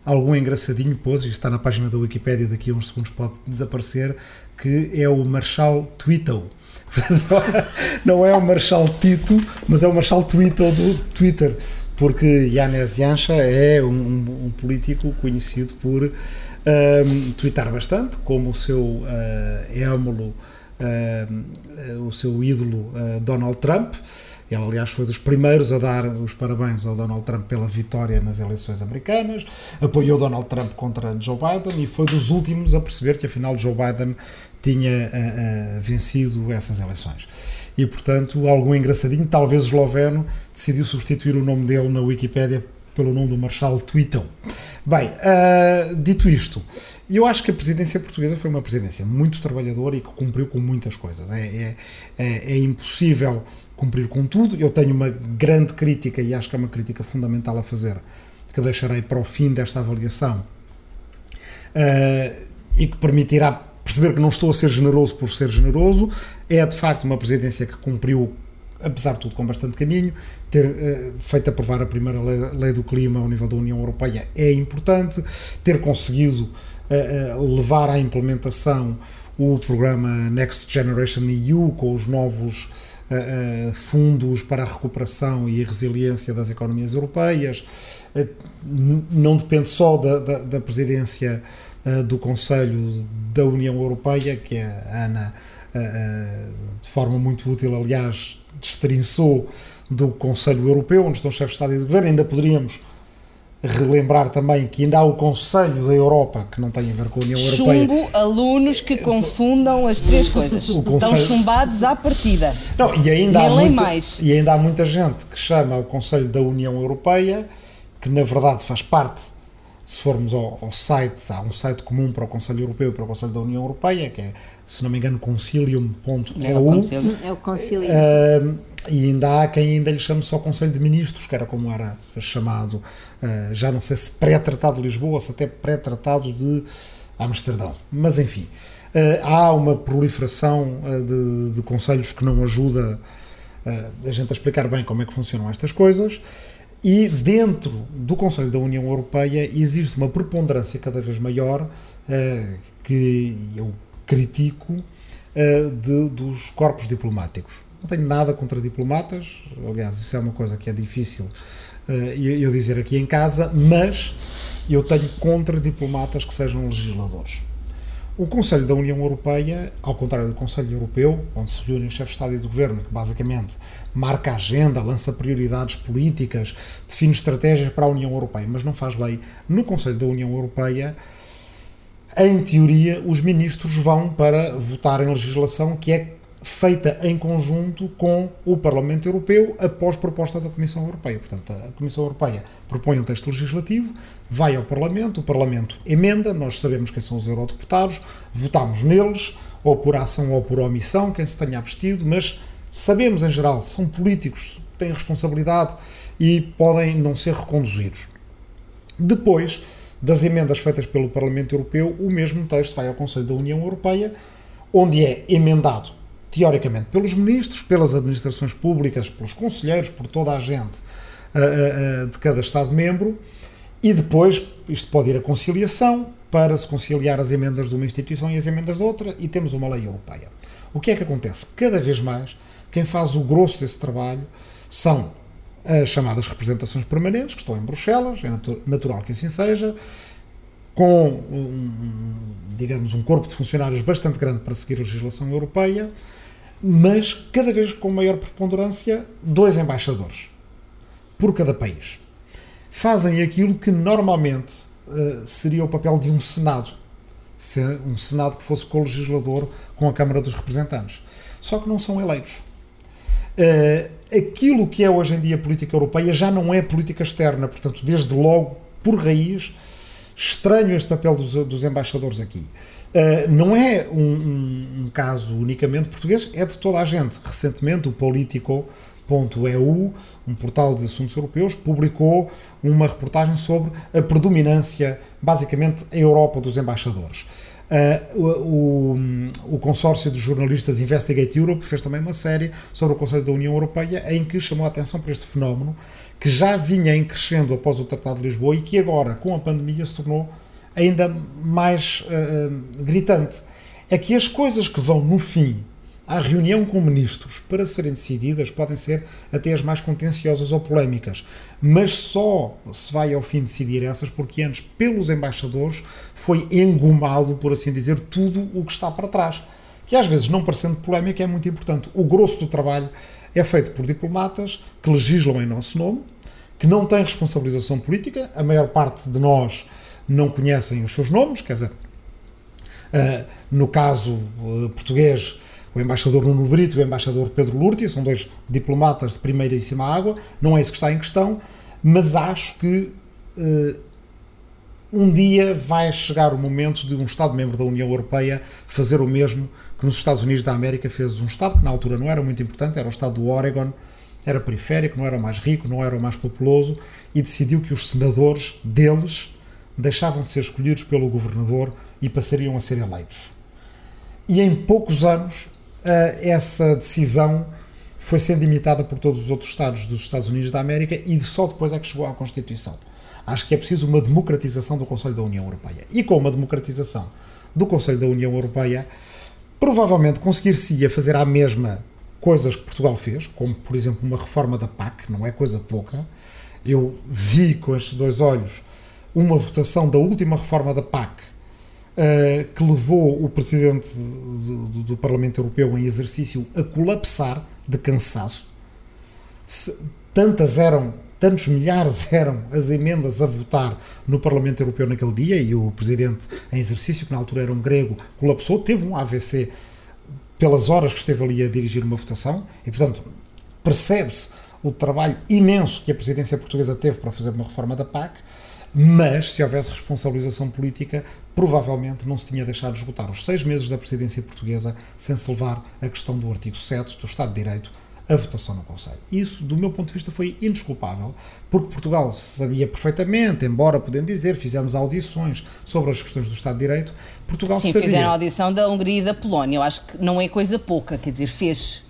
[SPEAKER 1] algum engraçadinho pôs, e está na página da Wikipédia, daqui a uns segundos pode desaparecer, que é o Marshal Twitter. Não é o Marshal Tito, mas é o Marshal Twitter do Twitter, porque Yanes Yancha é um, um, político conhecido por um, twittar bastante, como o seu uh, émulo, uh, o seu ídolo uh, Donald Trump. Ele, aliás, foi dos primeiros a dar os parabéns ao Donald Trump pela vitória nas eleições americanas, apoiou Donald Trump contra Joe Biden e foi dos últimos a perceber que, afinal, Joe Biden tinha uh, uh, vencido essas eleições. E, portanto, algo engraçadinho, talvez esloveno decidiu substituir o nome dele na Wikipédia pelo nome do Marshal Twitter. Bem, uh, dito isto, eu acho que a presidência portuguesa foi uma presidência muito trabalhadora e que cumpriu com muitas coisas. É, é, é, é impossível cumprir com tudo. Eu tenho uma grande crítica, e acho que é uma crítica fundamental a fazer, que deixarei para o fim desta avaliação, uh, e que permitirá perceber que não estou a ser generoso por ser generoso. É de facto uma presidência que cumpriu, apesar de tudo, com bastante caminho. Ter uh, feito aprovar a primeira lei, lei, do clima ao nível da União Europeia é importante. Ter conseguido uh, levar à implementação o programa Next Generation EU com os novos uh, fundos para a recuperação e a resiliência das economias europeias, uh, não depende só da, da, da presidência uh, do Conselho da União Europeia, que a Ana, de forma muito útil, aliás, destrinçou do Conselho Europeu, onde estão os chefes de Estado e de Governo, ainda poderíamos relembrar também que ainda há o Conselho da Europa, que não tem a ver com a União Europeia.
[SPEAKER 8] Chumbo alunos que confundam as três coisas. O Conselho... Estão chumbados à partida.
[SPEAKER 1] Não, e ainda, há muita, mais. e ainda há muita gente que chama o Conselho da União Europeia, que na verdade faz parte, se formos ao, ao site, há um site comum para o Conselho Europeu e para o Conselho da União Europeia, que é, se não me engano, concilium.eu.
[SPEAKER 9] É o concilium. É o concilium. Uh,
[SPEAKER 1] e ainda há quem ainda lhe chame só Conselho de Ministros, que era como era chamado, uh, já não sei se pré-tratado de Lisboa ou se até pré-tratado de Amsterdão. Mas enfim, uh, há uma proliferação uh, de, de, conselhos que não ajuda a gente a explicar bem como é que funcionam estas coisas. E dentro do Conselho da União Europeia existe uma preponderância cada vez maior que eu critico de, dos corpos diplomáticos. Não tenho nada contra diplomatas, aliás, isso é uma coisa que é difícil uh, eu dizer aqui em casa, mas eu tenho contra diplomatas que sejam legisladores. O Conselho da União Europeia, ao contrário do Conselho Europeu, onde se reúnem os chefes de Estado e do Governo, que basicamente marca a agenda, lança prioridades políticas, define estratégias para a União Europeia, mas não faz lei, no Conselho da União Europeia, em teoria, os ministros vão para votar em legislação que é feita em conjunto com o Parlamento Europeu após proposta da Comissão Europeia. Portanto, a Comissão Europeia propõe um texto legislativo, vai ao Parlamento, o Parlamento emenda, nós sabemos quem são os eurodeputados, votamos neles, ou por ação ou por omissão, quem se tenha abstido, mas sabemos em geral, são políticos, têm responsabilidade e podem não ser reconduzidos. Depois das emendas feitas pelo Parlamento Europeu, o mesmo texto vai ao Conselho da União Europeia, onde é emendado teoricamente, pelos ministros, pelas administrações públicas, pelos conselheiros, por toda a gente uh, uh, de cada Estado-membro, e depois isto pode ir à conciliação para se conciliar as emendas de uma instituição e as emendas de outra, e temos uma lei europeia. O que é que acontece? Cada vez mais, quem faz o grosso desse trabalho são as chamadas representações permanentes, que estão em Bruxelas, é natural que assim seja, com, um, digamos, um corpo de funcionários bastante grande para seguir a legislação europeia, mas cada vez com maior preponderância, dois embaixadores por cada país. Fazem aquilo que normalmente uh, seria o papel de um Senado, se um Senado que fosse co-legislador com a Câmara dos Representantes. Só que não são eleitos. Uh, aquilo que é hoje em dia política europeia já não é política externa, portanto, desde logo, por raiz, estranho este papel dos, dos embaixadores aqui. Uh, não é um, um, um, caso unicamente português, é de toda a gente. Recentemente, o Politico.eu, um portal de assuntos europeus, publicou uma reportagem sobre a predominância, basicamente, a Europa dos embaixadores. Uh, o, o, o, consórcio de jornalistas Investigate Europe fez também uma série sobre o Conselho da União Europeia em que chamou a atenção para este fenómeno que já vinha em crescendo após o Tratado de Lisboa e que agora, com a pandemia, se tornou ainda mais uh, gritante. É que as coisas que vão no fim à reunião com ministros para serem decididas podem ser até as mais contenciosas ou polémicas, mas só se vai ao fim decidir essas porque antes, pelos embaixadores, foi engomado, por assim dizer, tudo o que está para trás. Que às vezes, não parecendo polémica, é muito importante. O grosso do trabalho é feito por diplomatas que legislam em nosso nome, que não têm responsabilização política, a maior parte de nós não conhecem os seus nomes, quer dizer, uh, no caso uh, português, o embaixador Nuno Brito e o embaixador Pedro Lurti, são dois diplomatas de primeiríssima água, não é isso que está em questão, mas acho que uh, um dia vai chegar o momento de um Estado-membro da União Europeia fazer o mesmo que nos Estados Unidos da América fez um Estado que na altura não era muito importante, era o Estado do Oregon, era periférico, não era o mais rico, não era o mais populoso, e decidiu que os senadores deles deixavam de ser escolhidos pelo governador e passariam a ser eleitos. E em poucos anos, eh, essa decisão foi sendo imitada por todos os outros Estados dos Estados Unidos da América e só depois é que chegou à Constituição. Acho que é preciso uma democratização do Conselho da União Europeia. E com uma democratização do Conselho da União Europeia, provavelmente conseguir-se-ia fazer a mesma coisas que Portugal fez, como por exemplo uma reforma da PAC, não é coisa pouca. Eu vi com estes dois olhos uma votação da última reforma da PAC uh, que levou o presidente do, do, do, Parlamento Europeu em exercício a colapsar de cansaço. Se, tantas eram, tantos milhares eram as emendas a votar no Parlamento Europeu naquele dia e o presidente em exercício, que na altura era um grego, colapsou, teve um AVC pelas horas que esteve ali a dirigir uma votação e, portanto, percebe-se o trabalho imenso que a presidência portuguesa teve para fazer uma reforma da PAC mas se houvesse responsabilização política, provavelmente não se tinha deixado esgotar os seis meses da presidência portuguesa sem se levar a questão do artigo 7 do Estado de Direito a votação no Conselho. Isso, do meu ponto de vista, foi indesculpável, porque Portugal sabia perfeitamente, embora podendo dizer, fizemos audições sobre as questões do Estado de Direito, Portugal
[SPEAKER 8] Sim,
[SPEAKER 1] sabia.
[SPEAKER 8] fizeram a audição da Hungria e da Polónia. Eu acho que não é coisa pouca, quer dizer, fez.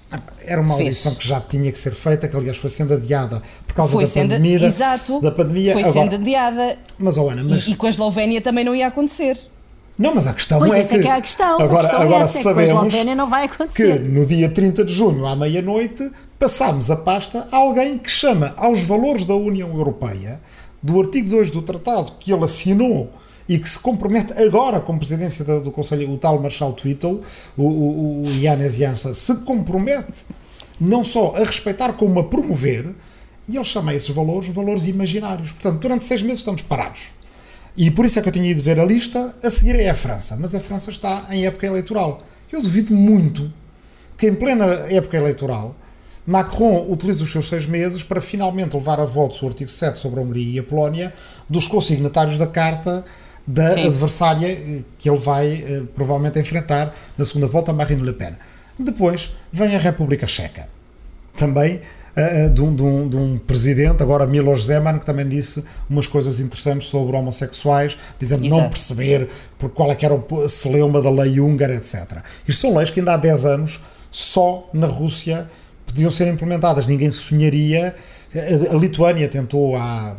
[SPEAKER 1] Era uma
[SPEAKER 8] Fez.
[SPEAKER 1] audição que já tinha que ser feita, que aliás foi sendo adiada por causa
[SPEAKER 8] Foi
[SPEAKER 1] da
[SPEAKER 8] sendo,
[SPEAKER 1] pandemia.
[SPEAKER 8] exato,
[SPEAKER 1] Da pandemia.
[SPEAKER 8] foi
[SPEAKER 1] Agora,
[SPEAKER 8] sendo adiada.
[SPEAKER 1] mas, oh Ana, mas
[SPEAKER 8] E, e com a Eslovénia também não ia acontecer.
[SPEAKER 1] Não, mas a questão
[SPEAKER 9] Pois
[SPEAKER 1] é
[SPEAKER 9] essa
[SPEAKER 1] que,
[SPEAKER 9] é que é a questão.
[SPEAKER 1] agora,
[SPEAKER 9] a questão
[SPEAKER 1] agora
[SPEAKER 9] é é que a
[SPEAKER 1] sabemos
[SPEAKER 9] Eslovénia não vai
[SPEAKER 1] que
[SPEAKER 9] acontecer.
[SPEAKER 1] no dia 30 de junho à meia-noite passámos a pasta a alguém que chama aos valores da União Europeia, do artigo 2 do tratado que ele assinou e que se compromete agora com a presidência do, do Conselho, o tal Marshal Twitter, o, o, o Jansa, se compromete não só a respeitar como a promover, e ele chama esses valores valores imaginários. Portanto, durante seis meses estamos parados. E por isso é que eu tinha ido ver a lista. A seguir é a França, mas a França está em época eleitoral. Eu duvido muito que, em plena época eleitoral, Macron utilize os seus seis meses para finalmente levar a votos o artigo 7 sobre a Hungria e a Polónia dos consignatários da carta da
[SPEAKER 8] Sim.
[SPEAKER 1] adversária eh, que ele vai eh, provavelmente enfrentar na segunda volta, Marine Le Pen. Depois vem a República Checa também eh, de, um, de um- de um presidente, agora Miloš Zeman, que também disse umas coisas interessantes sobre homossexuais, dizendo não
[SPEAKER 8] Exato.
[SPEAKER 1] perceber por qual é que era o celeuma da lei húngara, etc. Isto são leis que ainda há 10 anos só na Rússia podiam ser implementadas. Ninguém sonharia. A Lituânia tentou há,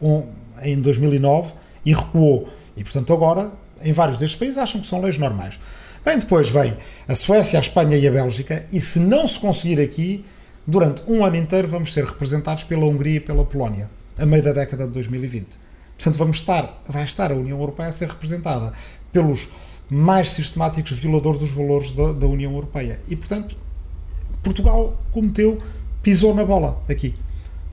[SPEAKER 1] um- em 2009 e recuou. E, portanto, agora, em vários destes países, acham que são leis normais. Bem, depois vem a Suécia, a Espanha e a Bélgica, e se não se conseguir aqui, durante um ano inteiro vamos ser representados pela Hungria e pela Polónia, a meio da década de 2020. Portanto, vamos estar, vai estar a União Europeia a ser representada pelos mais sistemáticos violadores dos valores da, da União Europeia. E, portanto, Portugal cometeu, pisou na bola aqui.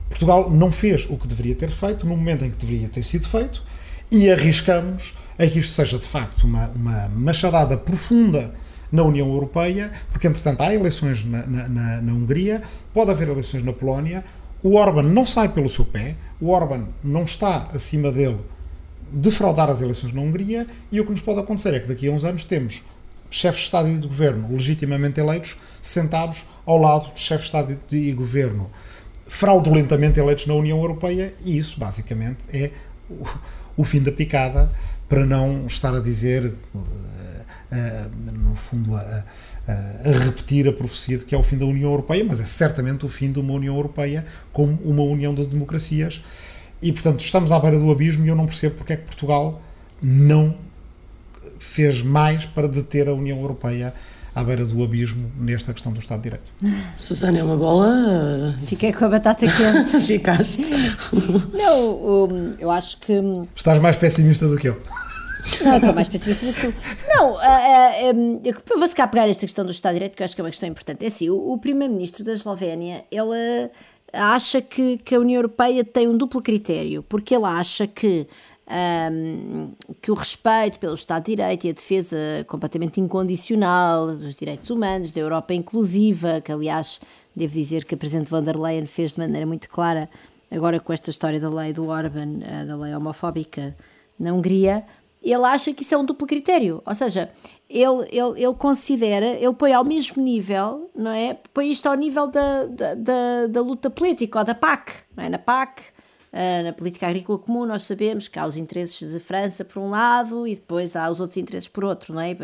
[SPEAKER 1] Portugal não fez o que deveria ter feito no momento em que deveria ter sido feito e arriscamos a que isto seja de facto uma, uma machadada profunda na União Europeia, porque entretanto há eleições na, na, na- Hungria, pode haver eleições na Polónia, o Orban não sai pelo seu pé, o Orban não está acima dele defraudar as eleições na Hungria e o que nos pode acontecer é que daqui a uns anos temos chefes de Estado e de Governo legitimamente eleitos sentados ao lado de chefes de Estado e Governo fraudulentamente eleitos na União Europeia e isso basicamente é o, fim da picada para não estar a dizer eh, eh, no fundo a- a repetir a profecia de que é o fim da União Europeia, mas é certamente o fim de uma União Europeia como uma união de democracias. E portanto estamos à beira do abismo e eu não percebo porque é que Portugal não fez mais para deter a União Europeia à beira do abismo nesta questão do Estado de Direito.
[SPEAKER 12] Susana é uma bola.
[SPEAKER 9] Fiquei com a batata quente.
[SPEAKER 12] Ficaste.
[SPEAKER 9] Não, o- eu acho que.
[SPEAKER 1] Estás mais pessimista do que eu.
[SPEAKER 9] Não, eu estou mais pessimista do que tu. Não, ah, hum, eu vou se cá pegar esta questão do Estado de Direito, que eu acho que é uma questão importante. É assim, o, o primeiro-ministro da Eslovénia, ele acha que, que a União Europeia tem um duplo critério, porque ele acha que, ahm, que o respeito pelo Estado de Direito e a defesa completamente incondicional dos direitos humanos, da Europa inclusiva, que aliás, devo dizer que a Presidente von der Leyen fez de maneira muito clara, agora com esta história da lei do Orban, ah, da lei homofóbica na Hungria, ele acha que isso é um duplo critério, ou seja, ele, ele, ele considera, ele põe ao mesmo nível, não é? Põe isto ao nível da, da, da, da luta política ou da PAC, não é? Na PAC, na política agrícola comum, nós sabemos que há os interesses de França por um lado e depois há os outros interesses por outro, não é?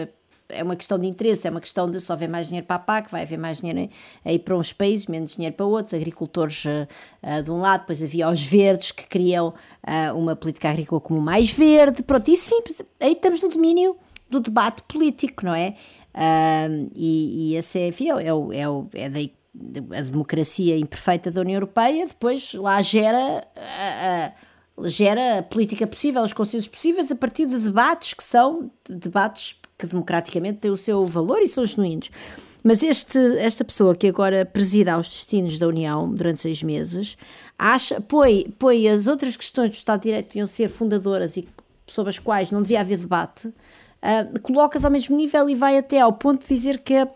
[SPEAKER 9] É uma questão de interesse, é uma questão de se houver mais dinheiro para a PAC, vai haver mais dinheiro aí para uns países, menos dinheiro para outros, agricultores ah, ah, de um lado, depois havia os verdes que queriam ah, uma política agrícola comum mais verde, pronto, isso sim, aí estamos no domínio do debate político, não é? Ah, e, e esse é, enfim, é, é, o- é daí a democracia imperfeita da União Europeia, depois lá gera a, a- gera a política possível, os consensos possíveis a partir de debates que são debates que democraticamente têm o seu valor e são genuínos. Mas este, esta pessoa que agora presida aos destinos da União durante seis meses, acha, põe, põe as outras questões do Estado de Direito que deviam ser fundadoras e sobre as quais não devia haver debate, ah, colocas ao mesmo nível e vai até ao ponto de dizer que a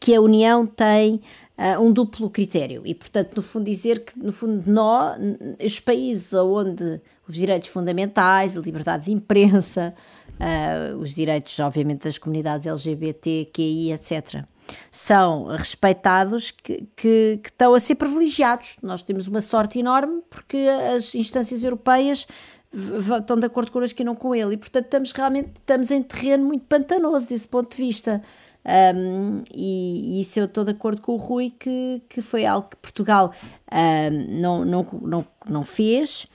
[SPEAKER 9] que a União tem ah, um duplo critério e, portanto, no fundo dizer que, no fundo, nós, os países onde os direitos fundamentais, a liberdade de imprensa, ah, os direitos, obviamente, das comunidades LGBTQI, etc., são respeitados que, que, que estão a ser privilegiados. Nós temos uma sorte enorme porque as instâncias europeias estão de acordo connosco e não com ele. E, portanto, estamos realmente estamos em terreno muito pantanoso desse ponto de vista. Um, e, e, isso eu estou de acordo com o Rui que, que foi algo que Portugal um, não, não, não, não fez.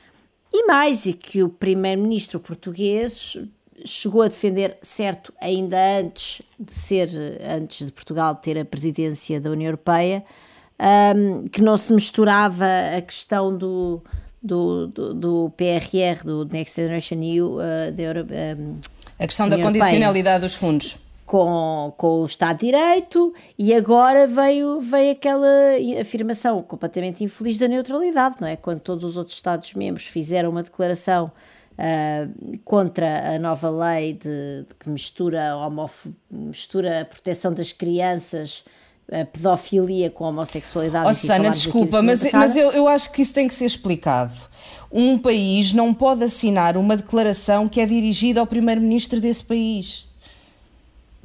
[SPEAKER 9] E mais, e que o primeiro-ministro português chegou a defender, certo, ainda antes de ser, antes de Portugal ter a presidência da União Europeia, um, que não se misturava a questão do, do, do, do PRR, do Next Generation EU, uh, da Euro, um,
[SPEAKER 8] a questão da condicionalidade dos fundos.
[SPEAKER 9] Com, com o Estado de Direito e agora veio, veio aquela afirmação completamente infeliz da neutralidade, não é? Quando todos os outros Estados-membros fizeram uma declaração uh, contra a nova lei de, de que mistura, homof mistura a proteção das crianças a pedofilia com a homossexualidade.
[SPEAKER 8] Oh, Susana, desculpa, mas, mas eu, eu acho que isso tem que ser explicado. Um país não pode assinar uma declaração que é dirigida ao primeiro-ministro desse país.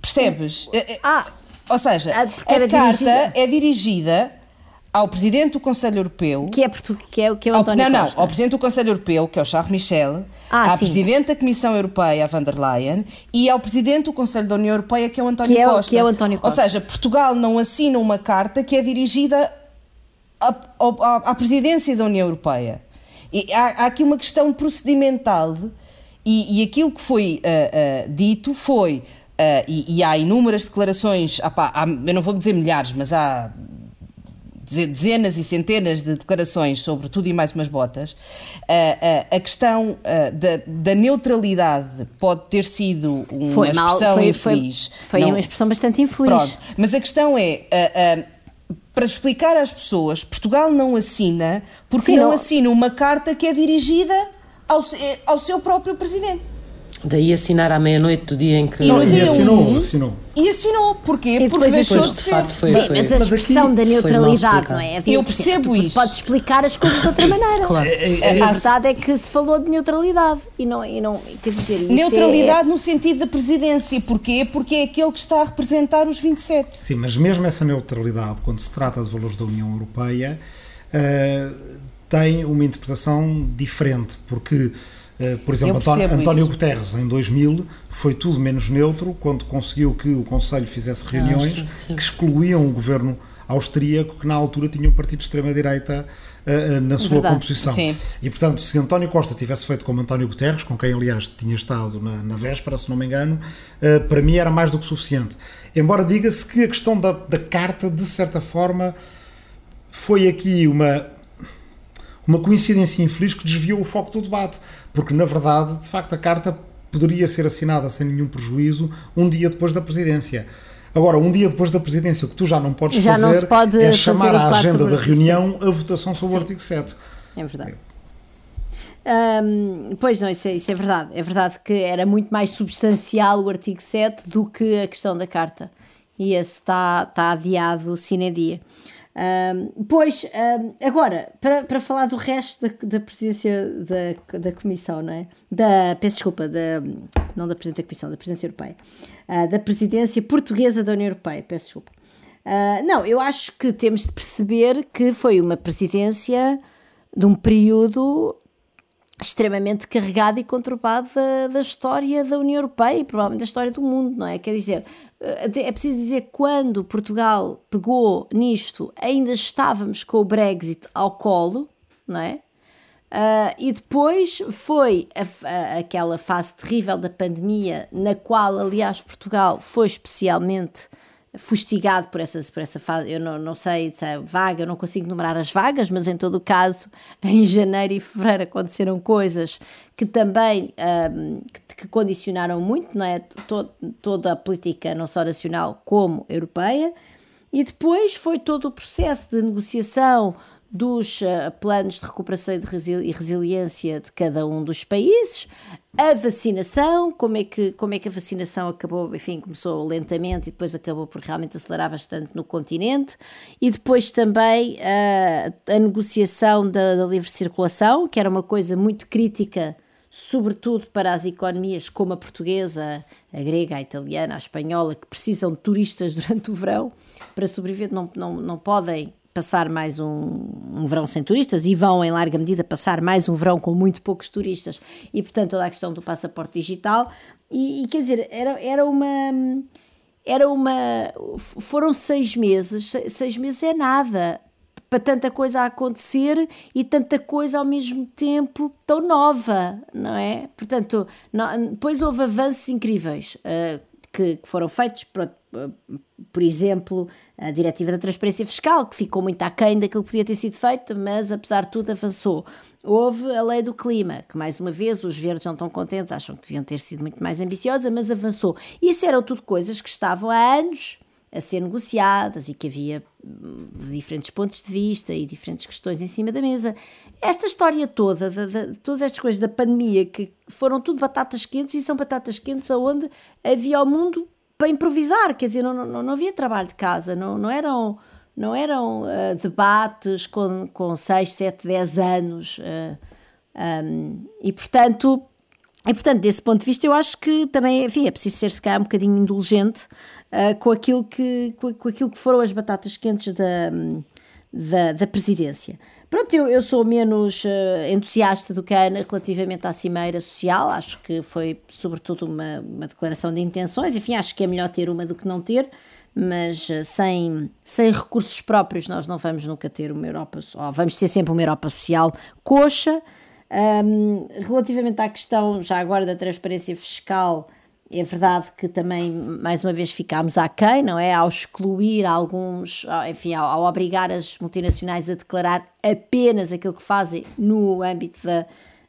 [SPEAKER 8] Percebes?
[SPEAKER 9] Ah,
[SPEAKER 8] Ou seja, a, a carta dirigida. é dirigida ao Presidente do Conselho Europeu.
[SPEAKER 9] Que é, que é, que é o António
[SPEAKER 8] ao,
[SPEAKER 9] Não,
[SPEAKER 8] Costa. não, ao Presidente do Conselho Europeu, que é o Charles Michel,
[SPEAKER 9] ah,
[SPEAKER 8] à
[SPEAKER 9] sim.
[SPEAKER 8] Presidente da Comissão Europeia, a van der Leyen, e ao Presidente do Conselho da União Europeia, que é o António
[SPEAKER 9] que é,
[SPEAKER 8] Costa.
[SPEAKER 9] Que é o António Costa.
[SPEAKER 8] Ou seja, Portugal não assina uma carta que é dirigida à, à, à Presidência da União Europeia. E há, há aqui uma questão procedimental e, e aquilo que foi uh, uh, dito foi, uh, e, e, há inúmeras declarações, há, eu não vou dizer milhares, mas há dezenas e centenas de declarações sobre tudo e mais umas botas, a questão da, da neutralidade pode ter sido uma
[SPEAKER 9] foi
[SPEAKER 8] expressão
[SPEAKER 9] mal, foi,
[SPEAKER 8] infeliz.
[SPEAKER 9] Foi, foi uma expressão bastante infeliz.
[SPEAKER 8] Pronto, mas a questão é para explicar às pessoas, Portugal não assina porque
[SPEAKER 9] Sim,
[SPEAKER 8] não,
[SPEAKER 9] não,
[SPEAKER 8] assina uma carta que é dirigida ao, ao seu próprio presidente.
[SPEAKER 12] Daí assinar à meia-noite do dia em que.
[SPEAKER 1] Não, e assinou,
[SPEAKER 8] um,
[SPEAKER 1] assinou.
[SPEAKER 8] E assinou, porquê?
[SPEAKER 9] E
[SPEAKER 8] Porque deixou
[SPEAKER 12] depois,
[SPEAKER 8] de, ser.
[SPEAKER 12] facto, foi,
[SPEAKER 9] Sim,
[SPEAKER 12] foi,
[SPEAKER 9] mas a expressão da neutralidade, não é?
[SPEAKER 8] Eu percebo isso.
[SPEAKER 9] Pode explicar as coisas de outra maneira.
[SPEAKER 12] Claro.
[SPEAKER 9] A verdade é que se falou de neutralidade e não, e não quer dizer isso
[SPEAKER 8] Neutralidade
[SPEAKER 9] é...
[SPEAKER 8] no sentido da presidência. Porquê? Porque é aquele que está a representar os 27.
[SPEAKER 1] Sim, mas mesmo essa neutralidade, quando se trata de valores da União Europeia, uh, tem uma interpretação diferente, porque Uh, por exemplo, António, Guterres, em 2000, foi tudo menos neutro quando conseguiu que o Conselho fizesse reuniões ah, que excluíam o governo austríaco, que na altura tinha um partido de extrema-direita uh, na sua
[SPEAKER 9] Verdade.
[SPEAKER 1] composição.
[SPEAKER 8] Sim.
[SPEAKER 1] E, portanto, se António Costa tivesse feito como António Guterres, com quem, aliás, tinha estado na, na véspera, se não me engano, uh, para mim era mais do que suficiente. Embora diga-se que a questão da, da carta, de certa forma, foi aqui uma uma coincidência infeliz que desviou o foco do debate, porque na verdade, de facto, a carta poderia ser assinada sem nenhum prejuízo um dia depois da presidência. Agora, um dia depois da presidência, o que tu já não podes
[SPEAKER 9] já
[SPEAKER 1] fazer
[SPEAKER 9] não pode
[SPEAKER 1] é chamar à agenda da reunião
[SPEAKER 9] 7.
[SPEAKER 1] a votação sobre
[SPEAKER 9] Sim.
[SPEAKER 1] o artigo 7.
[SPEAKER 9] É verdade. Hum, pois não, isso é, isso é verdade. É verdade que era muito mais substancial o artigo 7 do que a questão da carta. E esse está, está adiado sine dia. Pois, agora, para, para falar do resto da, da presidência da, da Comissão, não é? Da, peço desculpa, da, não da Presidente da Comissão, da Presidência Europeia, uh, da Presidência Portuguesa da União Europeia, peço desculpa. Uh, não, eu acho que temos de perceber que foi uma presidência de um período extremamente carregado e conturbado da, história da União Europeia e provavelmente da história do mundo, não é? Quer dizer, é preciso dizer quando Portugal pegou nisto, ainda estávamos com o Brexit ao colo, não é? Uh, e depois foi a, a, aquela fase terrível da pandemia, na qual, aliás, Portugal foi especialmente fustigado por essa, por essa fase, eu não, não sei se é vaga, eu não consigo numerar as vagas, mas em todo o caso, em janeiro e fevereiro aconteceram coisas que também um, que, que, condicionaram muito não é? Todo, toda a política, não só nacional como europeia, e depois foi todo o processo de negociação dos uh, planos de recuperação e, de resili resiliência de cada um dos países, a vacinação, como é, que, como é que a vacinação acabou, enfim, começou lentamente e depois acabou por realmente acelerar bastante no continente, e depois também uh, a negociação da, da livre circulação, que era uma coisa muito crítica sobretudo para as economias como a portuguesa, a grega, a italiana, a espanhola, que precisam de turistas durante o verão para sobreviver, não, não, não podem passar mais um, um, verão sem turistas e vão, em larga medida, passar mais um verão com muito poucos turistas e, portanto, toda a questão do passaporte digital. E, e quer dizer, era, era uma. Era uma. Foram seis meses, seis meses é nada para tanta coisa a acontecer e tanta coisa ao mesmo tempo tão nova, não é? Portanto, não, depois houve avanços incríveis uh, que, que, foram feitos, por, por exemplo, a Diretiva da Transparência Fiscal, que ficou muito aquém daquilo que podia ter sido feito, mas apesar de tudo avançou. Houve a Lei do Clima, que mais uma vez os verdes não estão contentes, acham que deviam ter sido muito mais ambiciosa, mas avançou. Isso eram tudo coisas que estavam há anos a ser negociadas e que havia hum, diferentes pontos de vista e diferentes questões em cima da mesa. Esta história toda, de, de, de, todas estas coisas da pandemia, que foram tudo batatas quentes e são batatas quentes onde havia o mundo para improvisar, quer dizer, não, não, não havia trabalho de casa, não, não eram, não eram uh, debates com, com 6, 7, 10 anos. Uh, um, e portanto. E, portanto, desse ponto de vista, eu acho que também, enfim, é preciso ser, se calhar, um bocadinho indulgente uh, com, aquilo que, com, com, aquilo que foram as batatas quentes da, da, da presidência. Pronto, eu, eu sou menos uh, entusiasta do que a Ana relativamente à Cimeira Social, acho que foi sobretudo uma, uma declaração de intenções, enfim, acho que é melhor ter uma do que não ter, mas uh, sem, sem recursos próprios nós não vamos nunca ter uma Europa, vamos ter sempre uma Europa social coxa. Um, relativamente à questão, já agora, da transparência fiscal, é verdade que também, mais uma vez, ficámos aquém, não é? Ao excluir alguns, enfim, ao, ao, obrigar as multinacionais a declarar apenas aquilo que fazem no âmbito da,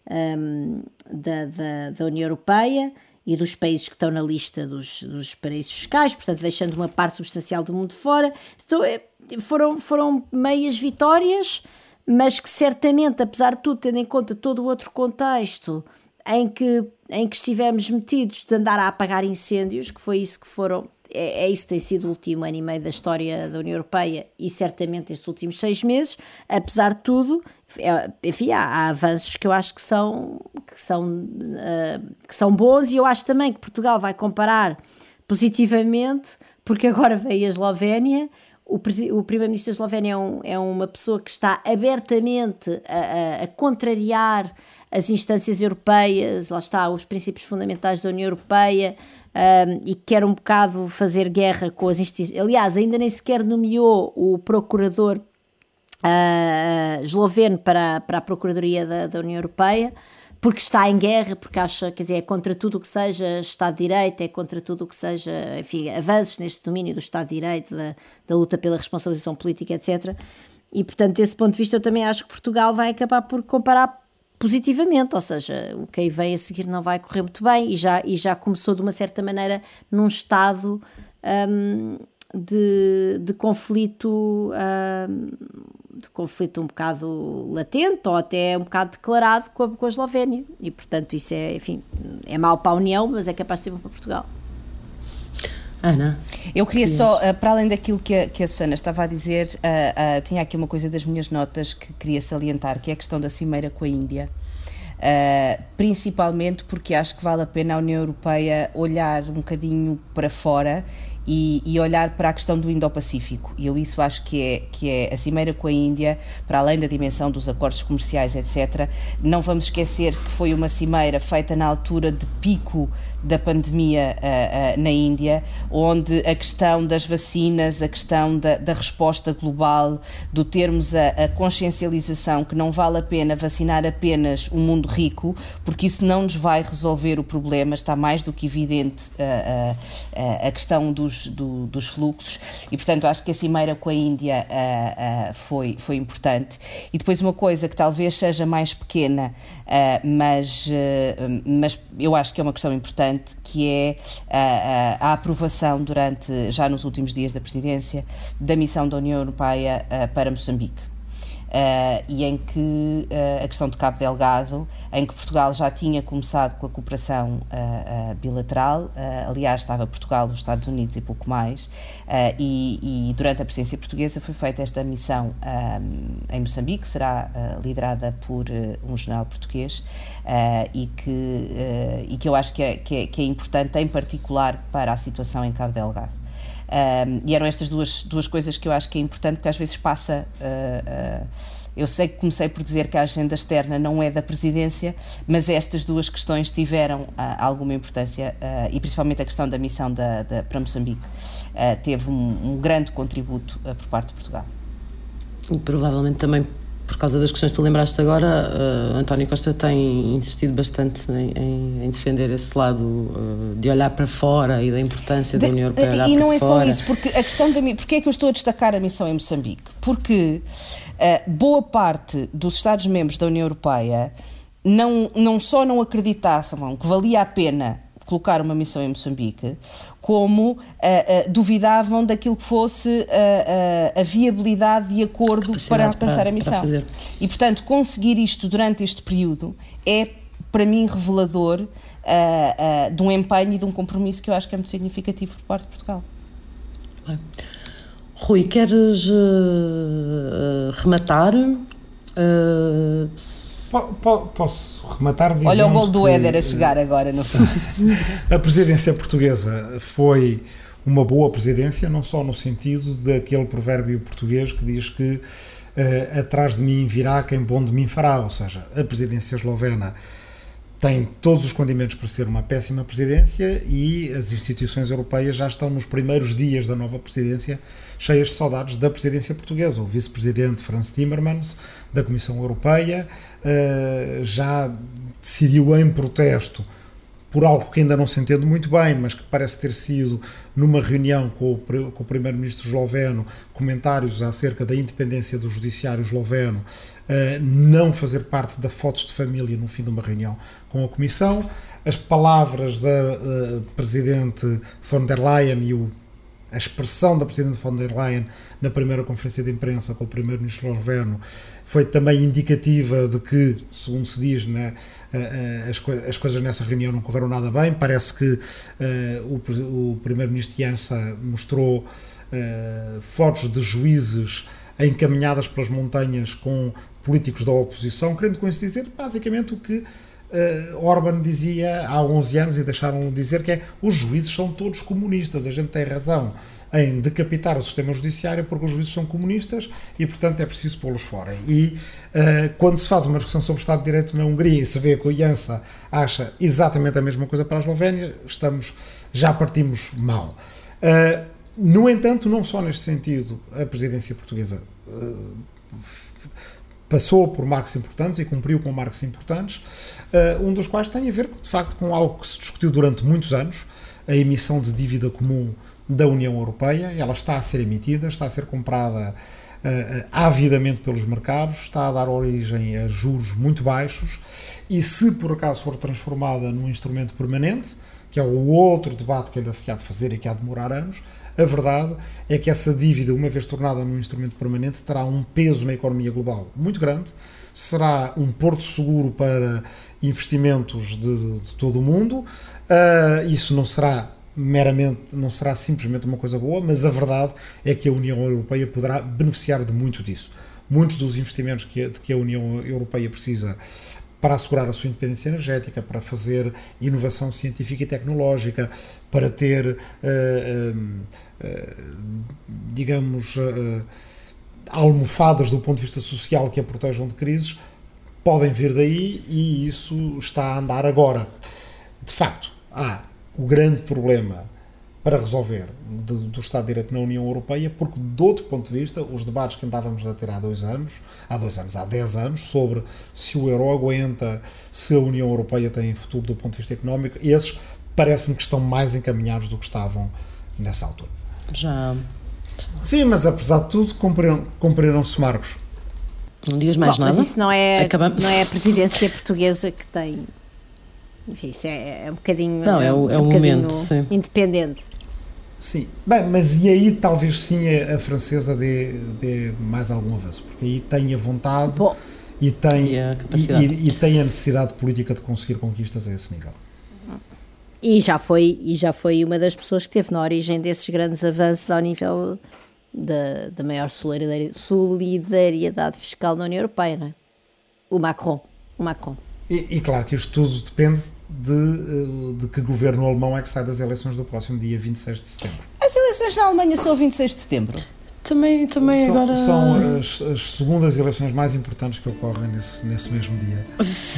[SPEAKER 9] um, da, da, da, União Europeia e dos países que estão na lista dos, dos paraísos fiscais, portanto, deixando uma parte substancial do mundo fora. Então, é, foram, foram meias vitórias, mas que certamente, apesar de tudo, tendo em conta todo o outro contexto em que, em que estivemos metidos de andar a apagar incêndios, que foi isso que foram, é, é isso que tem sido o último ano e meio da história da União Europeia e certamente estes últimos seis meses, apesar de tudo, é, enfim, há, há, avanços que eu acho que são, que, são, uh, que são bons e eu acho também que Portugal vai comparar positivamente, porque agora veio a Eslovénia. O, o Primeiro-Ministro da Eslovénia é, um, é, uma pessoa que está abertamente a, a, a contrariar as instâncias europeias, lá está, os princípios fundamentais da União Europeia um, e quer um bocado fazer guerra com as instituições. Aliás, ainda nem sequer nomeou o procurador uh, esloveno para, para a Procuradoria da, da União Europeia porque está em guerra, porque acha, quer dizer, é contra tudo o que seja Estado de Direito, é contra tudo o que seja, enfim, avanços neste domínio do Estado de Direito, da, da luta pela responsabilização política, etc. E, portanto, desse ponto de vista, eu também acho que Portugal vai acabar por comparar positivamente, ou seja, o que aí vem a seguir não vai correr muito bem e já, e já começou de uma certa maneira num estado um, de, de conflito um, de conflito um bocado latente ou até um bocado declarado com a, com a Eslovénia e portanto isso é, enfim, é mau para a União, mas é capaz de ser bom para Portugal.
[SPEAKER 12] Ana.
[SPEAKER 8] Eu queria só, uh, para além daquilo que a, que a Susana estava a dizer, uh, uh, tinha aqui uma coisa das minhas notas que queria salientar, que é a questão da cimeira com a Índia. principalmente porque acho que vale a pena a União Europeia olhar um bocadinho para fora e, e, olhar para a questão do Indo-Pacífico. E eu isso acho que é, que é a cimeira com a Índia, para além da dimensão dos acordos comerciais, etc. Não vamos esquecer que foi uma cimeira feita na altura de pico da pandemia uh, uh, na Índia, onde a questão das vacinas, a questão da, da resposta global, do termos a, a, consciencialização que não vale a pena vacinar apenas o mundo rico, porque isso não nos vai resolver o problema, está mais do que evidente uh, a questão dos, do, dos fluxos, e portanto acho que a cimeira com a Índia foi, foi importante. E depois uma coisa que talvez seja mais pequena, mas, mas eu acho que é uma questão importante importante que é a, a, a, aprovação durante, já nos últimos dias da presidência, da missão da União Europeia para Moçambique. Uh, e em que uh, a questão de Cabo Delgado, em que Portugal já tinha começado com a cooperação uh, bilateral, aliás, estava Portugal, os Estados Unidos e pouco mais, e, e, durante a presidência portuguesa foi feita esta missão em Moçambique, que será liderada por um general português, e, que, e que eu acho que é, que é, que é importante, em particular para a situação em Cabo Delgado. Um, e eram estas duas, duas coisas que eu acho que é importante, porque às vezes passa. Uh, uh, eu sei que comecei por dizer que a agenda externa não é da presidência, mas estas duas questões tiveram uh, alguma importância e principalmente a questão da missão da, da para Moçambique teve um, um grande contributo por parte de Portugal.
[SPEAKER 12] E provavelmente também por causa das questões que tu lembraste agora, uh, António Costa tem insistido bastante em, em, em defender esse lado uh, de olhar para fora e da importância de, da União Europeia olhar
[SPEAKER 8] e
[SPEAKER 12] para
[SPEAKER 8] não é
[SPEAKER 12] fora.
[SPEAKER 8] só isso, porque a questão da porque é que eu estou a destacar a missão em Moçambique? Porque uh, boa parte dos Estados-membros da União Europeia não, não só não acreditavam que valia a pena colocar uma missão em Moçambique, como uh, uh, duvidavam daquilo que fosse uh, a viabilidade de acordo para alcançar para, a missão. E, portanto, conseguir isto durante este período é, para mim, revelador de um empenho e de um compromisso que eu acho que é muito significativo por parte de Portugal.
[SPEAKER 12] Bem. Rui, queres rematar?
[SPEAKER 1] Posso rematar dizendo
[SPEAKER 8] Olha o gol do Éder a chegar agora no
[SPEAKER 1] A presidência portuguesa foi uma boa presidência, não só no sentido daquele provérbio português que diz que uh, atrás de mim virá quem bom de mim fará, ou seja, a presidência eslovena tem todos os condimentos para ser uma péssima presidência e as instituições europeias já estão nos primeiros dias da nova presidência cheias de saudades da presidência portuguesa. O vice-presidente Franz Timmermans, da Comissão Europeia, eh, já decidiu em protesto por algo que ainda não se entende muito bem, mas que parece ter sido numa reunião com o, o primeiro-ministro esloveno, comentários acerca da independência do judiciário esloveno, uh, não fazer parte da foto de família no fim de uma reunião com a Comissão. As palavras da uh, presidente von der Leyen e o a expressão da Presidente von der Leyen na primeira conferência de imprensa com o Primeiro-Ministro esloveno foi também indicativa de que, segundo se diz, né, as, as coisas nessa reunião não correram nada bem. Parece que uh, o, o Primeiro-Ministro Jansa mostrou fotos de juízes encaminhadas pelas montanhas com políticos da oposição, querendo com isso dizer basicamente o que uh, Orban dizia há 11 anos e deixaram dizer que é os juízes são todos comunistas, a gente tem razão em decapitar o sistema judiciário porque os juízes são comunistas e, portanto, é preciso pô-los fora. E uh, quando se faz uma discussão sobre o Estado de Direito na Hungria e se vê que o Jansa acha exatamente a mesma coisa para a Eslovénia, estamos, já partimos mal. Uh, no entanto, não só neste sentido, a presidência portuguesa uh, passou por marcos importantes e cumpriu com marcos importantes, um dos quais tem a ver, de facto, com algo que se discutiu durante muitos anos, a emissão de dívida comum da União Europeia. Ela está a ser emitida, está a ser comprada uh, avidamente pelos mercados, está a dar origem a juros muito baixos e, se por acaso for transformada num instrumento permanente, que é o outro debate que ainda se há de fazer e que há de demorar anos, a verdade é que essa dívida, uma vez tornada num instrumento permanente, terá um peso na economia global muito grande, será um porto seguro para investimentos de, de todo o mundo. Uh, isso não será meramente, não será simplesmente uma coisa boa, mas a verdade é que a União Europeia poderá beneficiar de muito disso. Muitos dos investimentos que de que a União Europeia precisa para assegurar a sua independência energética, para fazer inovação científica e tecnológica, para ter, uh, uh, uh, digamos, almofadas do ponto de vista social que a protejam de crises, podem vir daí e isso está a andar agora. De facto, há o grande problema para resolver de, do Estado de Direito na União Europeia, porque, de outro ponto de vista, os debates que andávamos a ter há dois anos, há dois anos, há dez anos, sobre se o euro aguenta, se a União Europeia tem futuro do ponto de vista económico, esses parece-me que estão mais encaminhados do que estavam nessa altura.
[SPEAKER 12] Já.
[SPEAKER 1] Sim, mas apesar de tudo, cumpriram-se cumpriram marcos.
[SPEAKER 12] Não digas mais
[SPEAKER 9] Bom,
[SPEAKER 12] nada.
[SPEAKER 9] Mas isso não é, não é a presidência portuguesa que tem. Enfim, isso é, é um bocadinho.
[SPEAKER 12] Não, é, o, é
[SPEAKER 9] um
[SPEAKER 12] momento, sim.
[SPEAKER 9] independente.
[SPEAKER 1] Sim, bem, mas e aí talvez sim a, a francesa dê, dê mais algum avanço, porque aí tem a vontade
[SPEAKER 9] Bom.
[SPEAKER 1] e tem,
[SPEAKER 7] E a
[SPEAKER 1] e, e- e tem a necessidade política de conseguir conquistas a esse nível.
[SPEAKER 9] E já foi, e já foi uma das pessoas que teve na origem desses grandes avanços ao nível da, da maior solidari- solidariedade fiscal na União Europeia, não é? O Macron. O Macron.
[SPEAKER 1] E, e claro que isto tudo depende de, eh, de que governo alemão é que sai das eleições do próximo dia 26 de setembro.
[SPEAKER 8] As eleições na Alemanha são a 26 de setembro.
[SPEAKER 7] Também, também
[SPEAKER 1] são,
[SPEAKER 7] agora.
[SPEAKER 1] são as, as segundas eleições mais importantes que ocorrem nesse, nesse mesmo dia.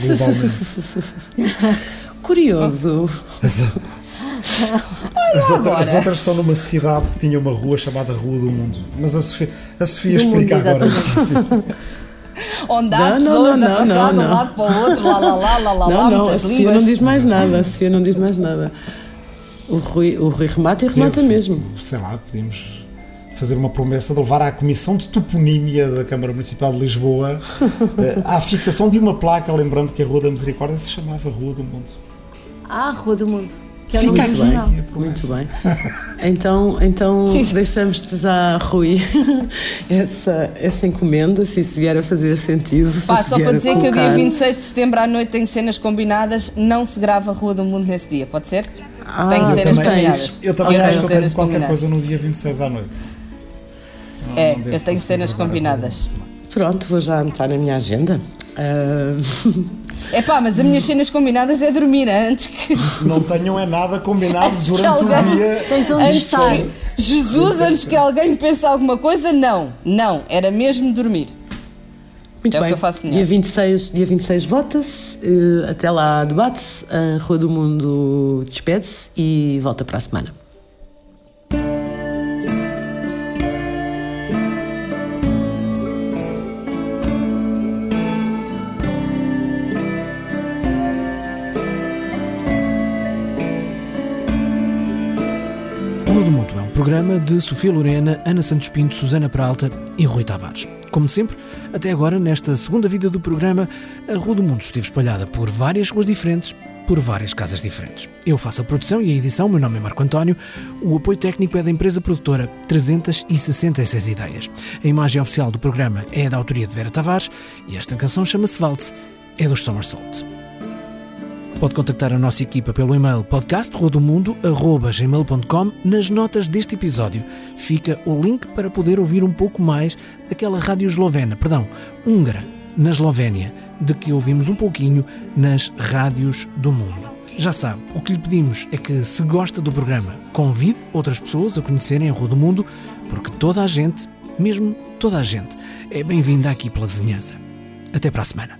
[SPEAKER 1] globalmente.
[SPEAKER 7] Curioso.
[SPEAKER 1] As, as outras, as outras são numa cidade que tinha uma rua chamada Rua do Mundo. Mas a Sofia, a Sofia
[SPEAKER 9] Do
[SPEAKER 1] explica
[SPEAKER 9] mundo,
[SPEAKER 1] agora.
[SPEAKER 8] Onde há
[SPEAKER 7] Não, não,
[SPEAKER 8] pessoas
[SPEAKER 7] não,
[SPEAKER 8] a passar
[SPEAKER 7] não,
[SPEAKER 8] de um
[SPEAKER 7] não.
[SPEAKER 8] lado para o outro, lá, lá, lá, lá, lá, lá,
[SPEAKER 7] Não, não, a Sofia
[SPEAKER 8] línguas.
[SPEAKER 7] não diz mais nada. A Sofia não diz mais nada. O Rui, o Rui remata e remata mesmo.
[SPEAKER 1] Sei lá, podíamos fazer uma promessa de levar à Comissão de Toponímia da Câmara Municipal de Lisboa eh, à fixação de uma placa lembrando que a Rua da Misericórdia se chamava Rua do Mundo.
[SPEAKER 9] Ah, Rua do Mundo. Que é o
[SPEAKER 1] Fica
[SPEAKER 9] original.
[SPEAKER 1] a promessa.
[SPEAKER 7] Muito bem. Então, então deixamos-te já, Rui, essa, essa encomenda, se isso vier a fazer sentido. se
[SPEAKER 8] Pá,
[SPEAKER 7] se
[SPEAKER 8] só para dizer que o dia
[SPEAKER 7] colocar.
[SPEAKER 8] 26 de setembro à noite tem cenas combinadas, não se grava a Rua do Mundo nesse dia, pode ser?
[SPEAKER 7] Ah,
[SPEAKER 8] tem
[SPEAKER 1] Eu
[SPEAKER 8] cenas
[SPEAKER 1] também,
[SPEAKER 8] combinadas.
[SPEAKER 1] eu também acho que eu tenho qualquer coisa no dia 26 à noite. Não-
[SPEAKER 8] É,
[SPEAKER 1] não
[SPEAKER 8] eu tenho cenas combinadas.
[SPEAKER 7] Pronto, vou já anotar na minha agenda. Ah,
[SPEAKER 8] É pá, mas as minhas cenas combinadas é dormir antes que.
[SPEAKER 1] Não tenham é nada combinado
[SPEAKER 8] Antes que
[SPEAKER 1] durante o
[SPEAKER 8] alguém-
[SPEAKER 1] dia.
[SPEAKER 9] Tens onde
[SPEAKER 8] Antes
[SPEAKER 9] estar.
[SPEAKER 8] que Jesus, antes que alguém pense alguma coisa, não. Não, era mesmo dormir.
[SPEAKER 7] Muito
[SPEAKER 8] É o
[SPEAKER 7] bem.
[SPEAKER 8] que eu faço melhor.
[SPEAKER 7] dia, 26, dia 26 vota-se, eh, até lá debate-se, a Rua do Mundo despede-se e volta para a semana.
[SPEAKER 10] Programa de Sofia Lorena, Ana Santos Pinto, Susana Peralta e Rui Tavares. Como sempre, até agora, nesta segunda vida do programa, a Rua do Mundo esteve espalhada por várias ruas diferentes, por várias casas diferentes. Eu faço a produção e a edição, meu nome é Marco António, o apoio técnico é da empresa produtora 366 Ideias. A imagem oficial do programa é da autoria de Vera Tavares e esta canção chama-se Valtz, é dos Somersault. Pode contactar a nossa equipa pelo e-mail podcastrodomundo.gmail.com Nas notas deste episódio fica o link para poder ouvir um pouco mais daquela rádio eslovena, perdão, húngara, na Eslovénia, de que ouvimos um pouquinho nas rádios do mundo. Já sabe, o que lhe pedimos é que, se gosta do programa, convide outras pessoas a conhecerem a Rua do Mundo, porque toda a gente, mesmo toda a gente, é bem-vinda aqui pela vizinhança. Até para a semana.